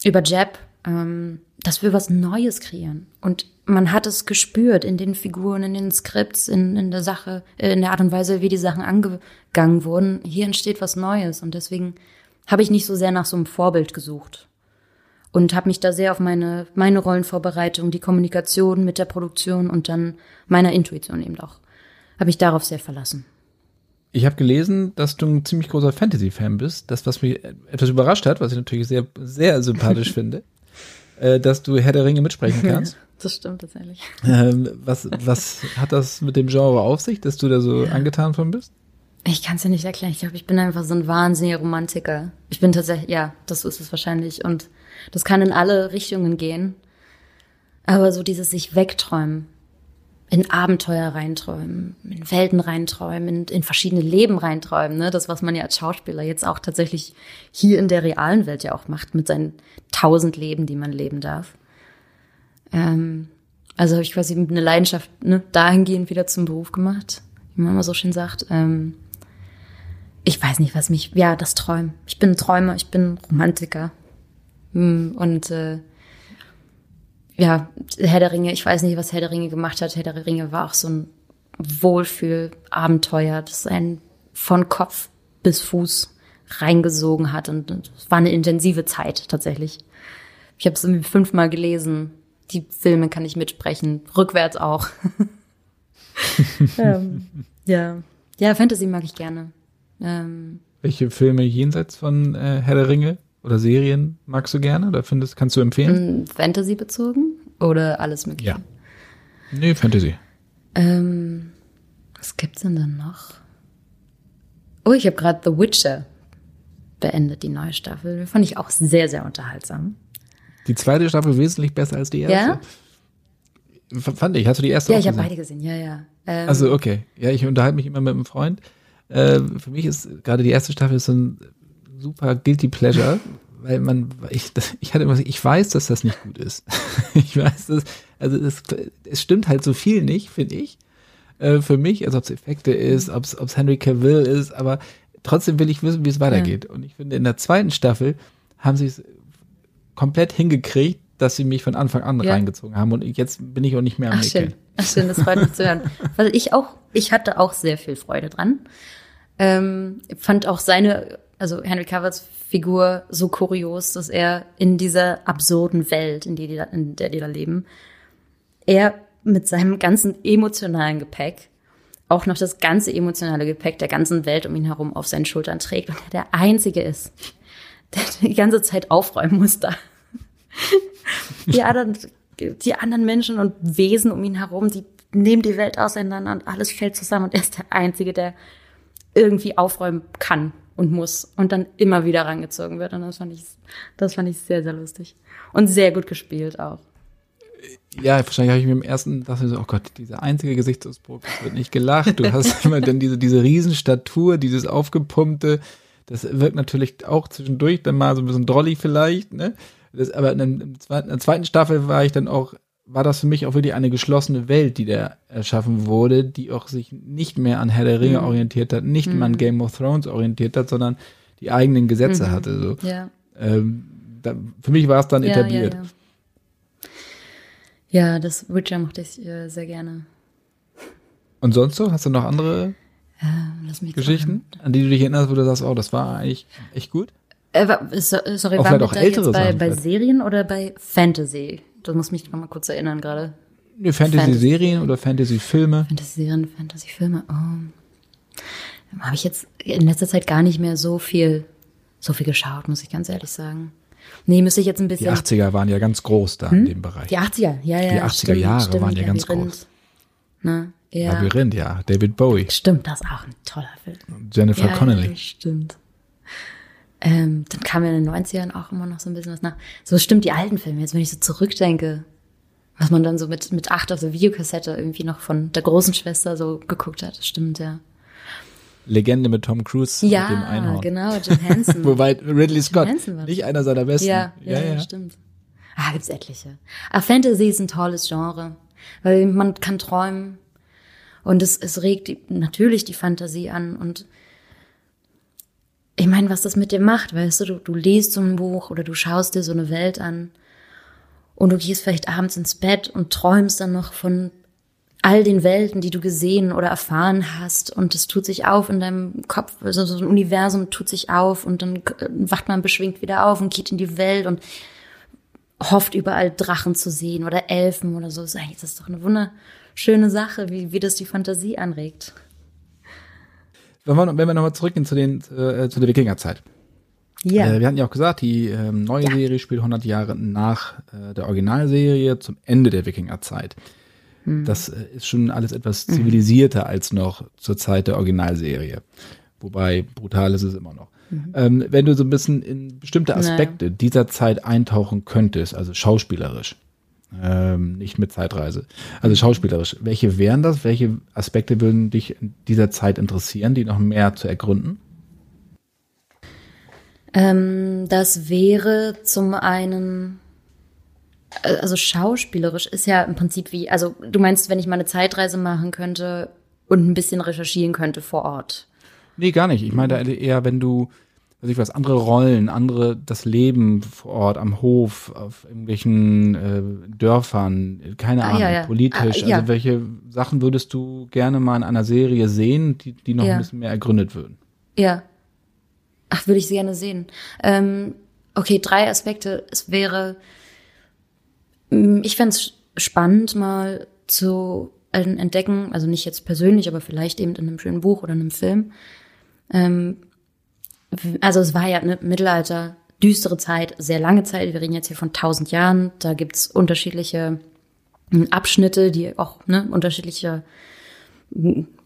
[SPEAKER 3] über Jeb, ähm, dass wir was Neues kreieren. Und man hat es gespürt in den Figuren, in den Skripts, in, in der Sache, äh, in der Art und Weise, wie die Sachen angegangen wurden. Hier entsteht was Neues und deswegen habe ich nicht so sehr nach so einem Vorbild gesucht und habe mich da sehr auf meine meine Rollenvorbereitung, die Kommunikation mit der Produktion und dann meiner Intuition eben auch habe ich darauf sehr verlassen.
[SPEAKER 2] Ich habe gelesen, dass du ein ziemlich großer Fantasy-Fan bist. Das, was mich etwas überrascht hat, was ich natürlich sehr, sehr sympathisch finde, äh, dass du Herr der Ringe mitsprechen kannst.
[SPEAKER 3] Das stimmt tatsächlich.
[SPEAKER 2] Ähm, was, was hat das mit dem Genre auf sich, dass du da so angetan von bist?
[SPEAKER 3] Ich kann es dir nicht erklären. Ich glaube, ich bin einfach so ein wahnsinniger Romantiker. Ich bin tatsächlich, ja, das ist es wahrscheinlich. Und das kann in alle Richtungen gehen. Aber so dieses sich wegträumen, in Abenteuer reinträumen, in Welten reinträumen, in, in verschiedene Leben reinträumen. Ne? Das, was man ja als Schauspieler jetzt auch tatsächlich hier in der realen Welt ja auch macht, mit seinen tausend Leben, die man leben darf. Ähm, also habe ich quasi eine Leidenschaft ne, dahingehend wieder zum Beruf gemacht, wie man immer so schön sagt. Ähm, ich weiß nicht, was mich, ja, das Träumen. Ich bin Träumer, ich bin Romantiker. Hm, und äh, ja, Herr der Ringe, ich weiß nicht, was Herr der Ringe gemacht hat. Herr der Ringe war auch so ein Wohlfühl-Abenteuer, das einen von Kopf bis Fuß reingesogen hat. Und es war eine intensive Zeit tatsächlich. Ich habe es fünfmal gelesen die Filme kann ich mitsprechen, rückwärts auch. ähm, ja. ja, Fantasy mag ich gerne. Ähm,
[SPEAKER 2] Welche Filme jenseits von äh, Herr der Ringe oder Serien magst du gerne oder findest, kannst du empfehlen?
[SPEAKER 3] Mm, Fantasy bezogen oder alles mögliche?
[SPEAKER 2] Ja. Nee, Fantasy.
[SPEAKER 3] Ähm, was gibt's denn dann noch? Oh, ich habe gerade The Witcher beendet, die neue Staffel. Fand ich auch sehr, sehr unterhaltsam.
[SPEAKER 2] Die zweite Staffel wesentlich besser als die erste. Ja? Fand ich. Hast du die erste
[SPEAKER 3] Ja, ich habe beide gesehen, ja, ja.
[SPEAKER 2] Ähm, also, okay. Ja, ich unterhalte mich immer mit einem Freund. Äh, für mich ist gerade die erste Staffel so ein super guilty pleasure, weil man, ich, ich hatte immer, ich weiß, dass das nicht gut ist. ich weiß, dass, also es, es stimmt halt so viel nicht, finde ich. Äh, für mich, also ob es Effekte ist, ob es Henry Cavill ist, aber trotzdem will ich wissen, wie es weitergeht. Ja. Und ich finde, in der zweiten Staffel haben sie es komplett hingekriegt, dass sie mich von Anfang an ja. reingezogen haben. Und jetzt bin ich auch nicht mehr am
[SPEAKER 3] Ach, schön. Ach, schön, das freut mich zu hören. Weil ich auch, ich hatte auch sehr viel Freude dran. Ähm, fand auch seine, also Henry Covers Figur so kurios, dass er in dieser absurden Welt, in, die die da, in der die da leben, er mit seinem ganzen emotionalen Gepäck auch noch das ganze emotionale Gepäck der ganzen Welt um ihn herum auf seinen Schultern trägt und er der Einzige ist, der die ganze Zeit aufräumen muss da. Die anderen, die anderen Menschen und Wesen um ihn herum, die nehmen die Welt auseinander und alles fällt zusammen und er ist der Einzige, der irgendwie aufräumen kann und muss und dann immer wieder rangezogen wird. Und das fand ich, das fand ich sehr, sehr lustig. Und sehr gut gespielt auch.
[SPEAKER 2] Ja, wahrscheinlich habe ich mir im ersten dachte so, oh Gott, dieser einzige Gesichtsausdruck, es wird nicht gelacht. Du hast immer dann diese, diese Riesenstatur, dieses aufgepumpte, das wirkt natürlich auch zwischendurch dann mal so ein bisschen drollig vielleicht, ne? Das, aber in, in, der zweiten Staffel war ich dann auch, war das für mich auch wirklich eine geschlossene Welt, die da erschaffen wurde, die auch sich nicht mehr an Herr der Ringe mhm. orientiert hat, nicht mhm. mehr an Game of Thrones orientiert hat, sondern die eigenen Gesetze mhm. hatte. So.
[SPEAKER 3] Ja.
[SPEAKER 2] Ähm, da, für mich war es dann ja, etabliert. Ja, ja.
[SPEAKER 3] Ja, das Witcher mochte ich äh, sehr gerne.
[SPEAKER 2] Und sonst so? Hast du noch andere
[SPEAKER 3] Äh, mich
[SPEAKER 2] Geschichten, an die du dich erinnerst, wo du sagst, oh, das war eigentlich echt gut?
[SPEAKER 3] Äh, so, sorry,
[SPEAKER 2] Auch
[SPEAKER 3] waren wir da jetzt bei, bei. Serien oder bei Fantasy? Das muss mich noch mal kurz erinnern gerade.
[SPEAKER 2] Nee, Fantasy-Serien oder Fantasy-Filme?
[SPEAKER 3] Fantasy-Serien, Fantasy-Filme. Oh. Habe ich jetzt in letzter Zeit gar nicht mehr so viel, so viel geschaut, muss ich ganz ehrlich sagen. Nee, müsste ich jetzt ein
[SPEAKER 2] Die
[SPEAKER 3] bisschen.
[SPEAKER 2] 80er waren ja ganz groß da in dem Bereich.
[SPEAKER 3] Die 80er, ja, ja.
[SPEAKER 2] Die 80er Jahre waren ja ganz
[SPEAKER 3] Labyrinth.
[SPEAKER 2] groß.
[SPEAKER 3] Ne? Ja.
[SPEAKER 2] Labyrinth, ja. David Bowie,
[SPEAKER 3] Stimmt, das ist auch ein toller Film.
[SPEAKER 2] Jennifer
[SPEAKER 3] ja,
[SPEAKER 2] Connelly.
[SPEAKER 3] Stimmt. Ähm, dann kam ja in den 90ern auch immer noch so ein bisschen was nach. So stimmt die alten Filme. Jetzt, wenn ich so zurückdenke, was man dann so mit, mit acht auf der Videokassette irgendwie noch von der großen Schwester so geguckt hat. Das stimmt, ja.
[SPEAKER 2] Legende mit Tom Cruise
[SPEAKER 3] Ja,
[SPEAKER 2] dem Einhorn.
[SPEAKER 3] genau, Jim Henson.
[SPEAKER 2] Wobei Ridley Scott, nicht einer seiner besten.
[SPEAKER 3] ja, ja, ja, stimmt. Ah, gibt's etliche. Ah, Fantasy ist ein tolles Genre, weil man kann träumen und es, es regt die, natürlich die Fantasie an und ich meine, was das mit dir macht, weißt du, du, du liest so ein Buch oder du schaust dir so eine Welt an und du gehst vielleicht abends ins Bett und träumst dann noch von all den Welten, die du gesehen oder erfahren hast und es tut sich auf in deinem Kopf, also so ein Universum tut sich auf und dann äh, wacht man beschwingt wieder auf und geht in die Welt und hofft überall Drachen zu sehen oder Elfen oder so. Das ist doch eine wunderschöne Sache, wie, wie das die Fantasie anregt.
[SPEAKER 2] Wenn wir, wenn wir nochmal zurückgehen zu, den, äh, zu der Wikingerzeit.
[SPEAKER 3] Ja.
[SPEAKER 2] Äh, wir hatten ja auch gesagt, die ähm, neue Serie spielt 100 Jahre nach äh, der Originalserie zum Ende der Wikingerzeit.
[SPEAKER 3] Hm.
[SPEAKER 2] Das äh, ist schon alles etwas
[SPEAKER 3] Mhm.
[SPEAKER 2] zivilisierter als noch zur Zeit der Originalserie. Wobei brutal ist es immer noch.
[SPEAKER 3] Mhm.
[SPEAKER 2] Ähm, wenn du so ein bisschen in bestimmte Aspekte dieser Zeit eintauchen könntest, also schauspielerisch, ähm, nicht mit Zeitreise, also schauspielerisch, welche wären das? Welche Aspekte würden dich in dieser Zeit interessieren, die noch mehr zu ergründen?
[SPEAKER 3] Ähm, das wäre zum einen, äh, also schauspielerisch ist ja im Prinzip wie, also du meinst, wenn ich mal eine Zeitreise machen könnte und ein bisschen recherchieren könnte vor Ort.
[SPEAKER 2] Nee, gar nicht. Ich meine da eher, wenn du, weiß ich was, andere Rollen, andere, das Leben vor Ort, am Hof, auf irgendwelchen äh, Dörfern, keine
[SPEAKER 3] Ah,
[SPEAKER 2] Ahnung,
[SPEAKER 3] ja, ja.
[SPEAKER 2] politisch.
[SPEAKER 3] Ah, ja.
[SPEAKER 2] Also welche Sachen würdest du gerne mal in einer Serie sehen, die, die noch ein bisschen mehr ergründet würden?
[SPEAKER 3] Ja. Ach, würde ich sehr gerne sehen. Ähm, okay, drei Aspekte. Es wäre, mm, ich fände es spannend, mal zu entdecken, also nicht jetzt persönlich, aber vielleicht eben in einem schönen Buch oder einem Film. Ähm, also es war ja eine Mittelalter, düstere Zeit, sehr lange Zeit. Wir reden jetzt hier von tausend Jahren. Da gibt's unterschiedliche mm, Abschnitte, die auch ne, unterschiedliche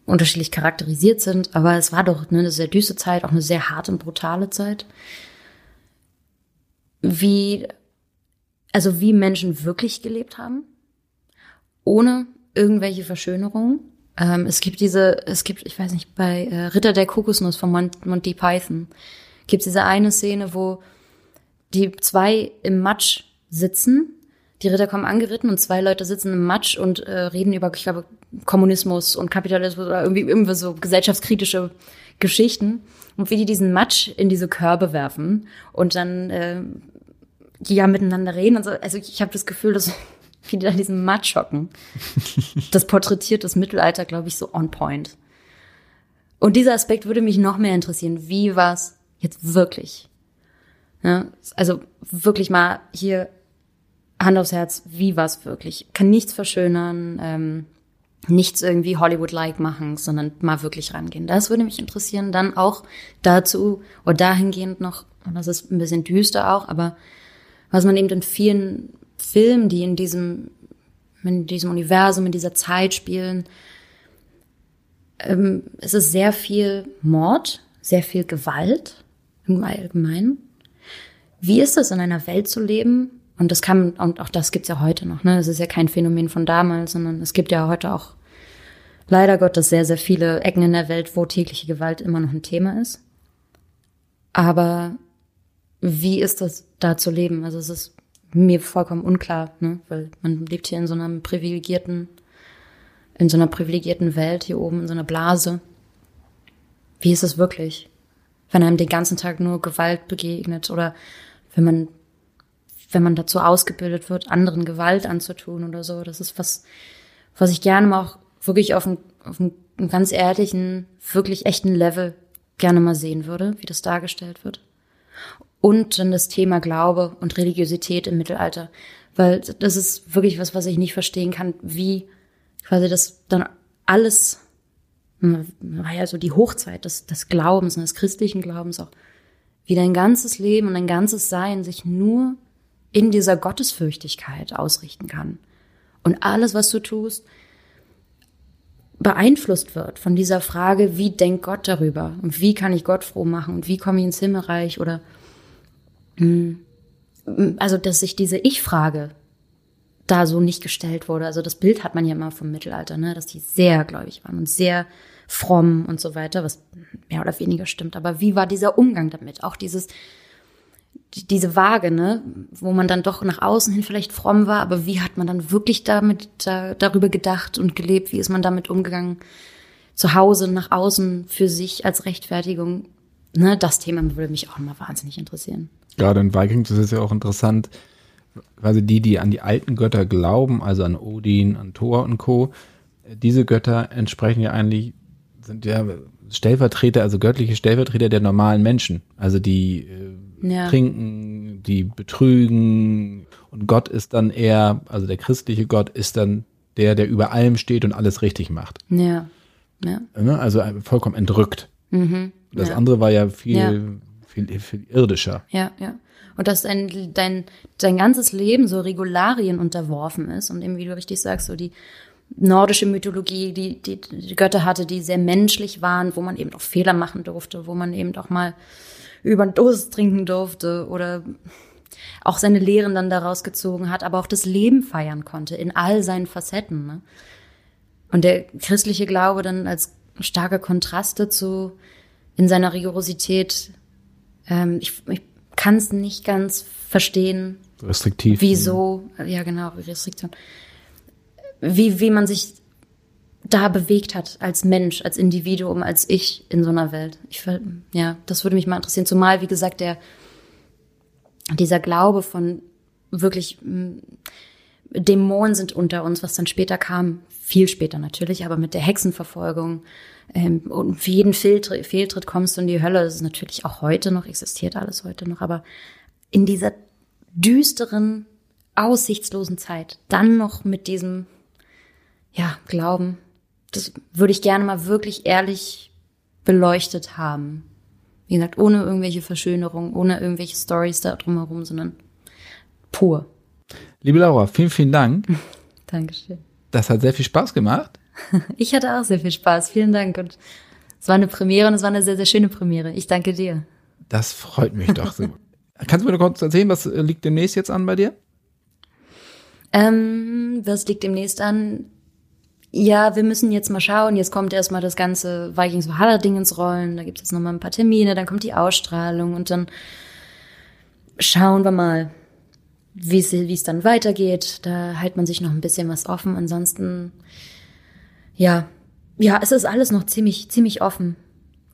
[SPEAKER 3] unterschiedlich charakterisiert sind, aber es war doch ne, eine sehr düstere Zeit, auch eine sehr harte und brutale Zeit. Wie, also wie Menschen wirklich gelebt haben, ohne irgendwelche Verschönerungen. Ähm, es gibt diese, es gibt, ich weiß nicht, bei äh, Ritter der Kokosnuss von Mon Monty Python gibt es diese eine Szene, wo die zwei im Matsch sitzen. Die Ritter kommen angeritten und zwei Leute sitzen im Matsch und äh, reden über, ich glaube, Kommunismus und Kapitalismus oder irgendwie irgendwie so gesellschaftskritische Geschichten und wie die diesen Matsch in diese Körbe werfen und dann äh, die ja miteinander reden und so. Also ich habe das Gefühl, dass da in diesem Matsch hocken. Das porträtiert das Mittelalter, glaube ich, so on point. Und dieser Aspekt würde mich noch mehr interessieren. Wie war's jetzt wirklich? Ja, also wirklich mal hier Hand aufs Herz, wie war's wirklich? Kann nichts verschönern, ähm, nichts irgendwie Hollywood-like machen, sondern mal wirklich rangehen. Das würde mich interessieren. Dann auch dazu oder dahingehend noch, und das ist ein bisschen düster auch, aber was man eben in vielen Filmen, die in diesem, in diesem Universum, in dieser Zeit spielen, ähm, es ist sehr viel Mord, sehr viel Gewalt im Allgemeinen. Wie ist es, in einer Welt zu leben? Und das kann, und auch das gibt's ja heute noch, ne? Es ist ja kein Phänomen von damals, sondern es gibt ja heute auch leider Gottes sehr, sehr viele Ecken in der Welt, wo tägliche Gewalt immer noch ein Thema ist. Aber wie ist das da zu leben? Also es ist mir vollkommen unklar, ne? Weil man lebt hier in so einem privilegierten, in so einer privilegierten Welt hier oben, in so einer Blase. Wie ist es wirklich? Wenn einem den ganzen Tag nur Gewalt begegnet oder wenn man wenn man dazu ausgebildet wird, anderen Gewalt anzutun oder so. Das ist was, was ich gerne mal auch wirklich auf einem, auf einem ganz ehrlichen, wirklich echten Level gerne mal sehen würde, wie das dargestellt wird. Und dann das Thema Glaube und Religiosität im Mittelalter. Weil das ist wirklich was, was ich nicht verstehen kann, wie quasi das dann alles, war ja so die Hochzeit des, des Glaubens und des christlichen Glaubens auch, wie dein ganzes Leben und dein ganzes Sein sich nur in dieser Gottesfürchtigkeit ausrichten kann. Und alles, was du tust, beeinflusst wird von dieser Frage, wie denkt Gott darüber und wie kann ich Gott froh machen und wie komme ich ins Himmelreich oder hm, also dass sich diese Ich-Frage da so nicht gestellt wurde. Also das Bild hat man ja immer vom Mittelalter, ne, dass die sehr gläubig waren und sehr fromm und so weiter, was mehr oder weniger stimmt. Aber wie war dieser Umgang damit? Auch dieses diese Waage, ne, wo man dann doch nach außen hin vielleicht fromm war, aber wie hat man dann wirklich damit da, darüber gedacht und gelebt? Wie ist man damit umgegangen? Zu Hause, nach außen, für sich als Rechtfertigung. Ne, das Thema würde mich auch immer wahnsinnig interessieren.
[SPEAKER 2] Gerade in Vikings ist es ja auch interessant, quasi die, die an die alten Götter glauben, also an Odin, an Thor und Co., diese Götter entsprechen ja eigentlich, sind ja Stellvertreter, also göttliche Stellvertreter der normalen Menschen. Also die äh, ja. trinken, die betrügen. Und Gott ist dann eher, also der christliche Gott ist dann der, der über allem steht und alles richtig macht.
[SPEAKER 3] Ja. ja.
[SPEAKER 2] Ne? Also vollkommen entrückt. Mhm. Das ja. andere war ja viel. Viel, viel irdischer.
[SPEAKER 3] Ja, ja. Und dass dein, dein, dein ganzes Leben so Regularien unterworfen ist und eben, wie du richtig sagst, so die nordische Mythologie, die, die, die Götter hatte, die sehr menschlich waren, wo man eben auch Fehler machen durfte, wo man eben auch mal über den Durst trinken durfte oder auch seine Lehren dann daraus gezogen hat, aber auch das Leben feiern konnte in all seinen Facetten. Ne? Und der christliche Glaube dann als starke Kontrast dazu in seiner Rigorosität. Ähm, ich ich kann es nicht ganz verstehen.
[SPEAKER 2] Restriktiv.
[SPEAKER 3] Wieso? Ja, genau, Restriktion. Wie, wie man sich da bewegt hat als Mensch, als Individuum, als ich in so einer Welt. Ich, ja, das würde mich mal interessieren. Zumal, wie gesagt, der, dieser Glaube von wirklich mm, Dämonen sind unter uns, was dann später kam, viel später natürlich, aber mit der Hexenverfolgung ähm, und für jeden Fehltritt, Fehltritt kommst du in die Hölle. Das ist natürlich auch heute noch, existiert alles heute noch, aber in dieser düsteren, aussichtslosen Zeit, dann noch mit diesem, ja, Glauben, das würde ich gerne mal wirklich ehrlich beleuchtet haben. Wie gesagt, ohne irgendwelche Verschönerung, ohne irgendwelche Stories da drumherum, sondern pur.
[SPEAKER 2] Liebe Laura, vielen, vielen Dank.
[SPEAKER 3] Dankeschön.
[SPEAKER 2] Das hat sehr viel Spaß gemacht.
[SPEAKER 3] Ich hatte auch sehr viel Spaß. Vielen Dank. Und es war eine Premiere und es war eine sehr, sehr schöne Premiere. Ich danke dir.
[SPEAKER 2] Das freut mich doch so. Kannst du mir noch kurz erzählen, was liegt demnächst jetzt an bei dir?
[SPEAKER 3] Ähm, was liegt demnächst an? ja, wir müssen jetzt mal schauen, jetzt kommt erstmal das ganze Vikings Valhalla-Ding ins Rollen, da gibt es jetzt nochmal ein paar Termine, dann kommt die Ausstrahlung und dann schauen wir mal, wie es dann weitergeht. Da hält man sich noch ein bisschen was offen. Ansonsten, ja, ja, es ist alles noch ziemlich, ziemlich offen.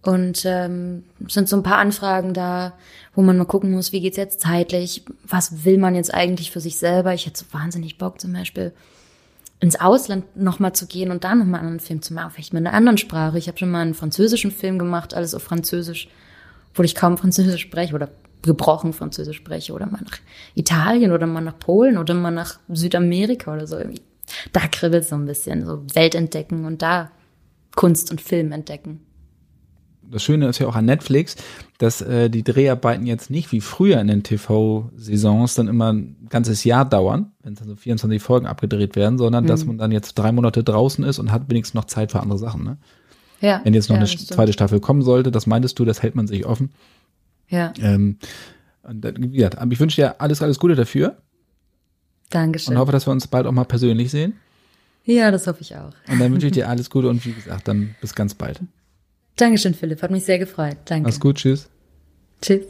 [SPEAKER 3] Und ähm, sind so ein paar Anfragen da, wo man mal gucken muss, wie geht's jetzt zeitlich, was will man jetzt eigentlich für sich selber. Ich hätte so wahnsinnig Bock zum Beispiel ins Ausland nochmal zu gehen und da nochmal einen Film zu machen, vielleicht in einer anderen Sprache. Ich habe schon mal einen französischen Film gemacht, alles auf Französisch, obwohl ich kaum Französisch spreche oder gebrochen Französisch spreche oder mal nach Italien oder mal nach Polen oder mal nach Südamerika oder so. Da kribbelt so ein bisschen, so Welt entdecken und da Kunst und Film entdecken
[SPEAKER 2] das Schöne ist ja auch an Netflix, dass äh, die Dreharbeiten jetzt nicht wie früher in den TV-Saisons dann immer ein ganzes Jahr dauern, wenn dann so 24 Folgen abgedreht werden, sondern mhm. dass man dann jetzt drei Monate draußen ist und hat wenigstens noch Zeit für andere Sachen. Ne?
[SPEAKER 3] Ja.
[SPEAKER 2] Wenn jetzt noch ja, eine zweite Staffel kommen sollte, das meintest du, das hält man sich offen.
[SPEAKER 3] Ja.
[SPEAKER 2] Ähm, und, wie gesagt, ich wünsche dir alles, alles Gute dafür.
[SPEAKER 3] Dankeschön.
[SPEAKER 2] Und hoffe, dass wir uns bald auch mal persönlich sehen.
[SPEAKER 3] Ja, das hoffe ich auch.
[SPEAKER 2] Und dann wünsche ich dir alles Gute und wie gesagt, dann bis ganz bald.
[SPEAKER 3] Dankeschön, Philipp. Hat mich sehr gefreut. Danke.
[SPEAKER 2] Mach's gut. Tschüss.
[SPEAKER 3] Tschüss.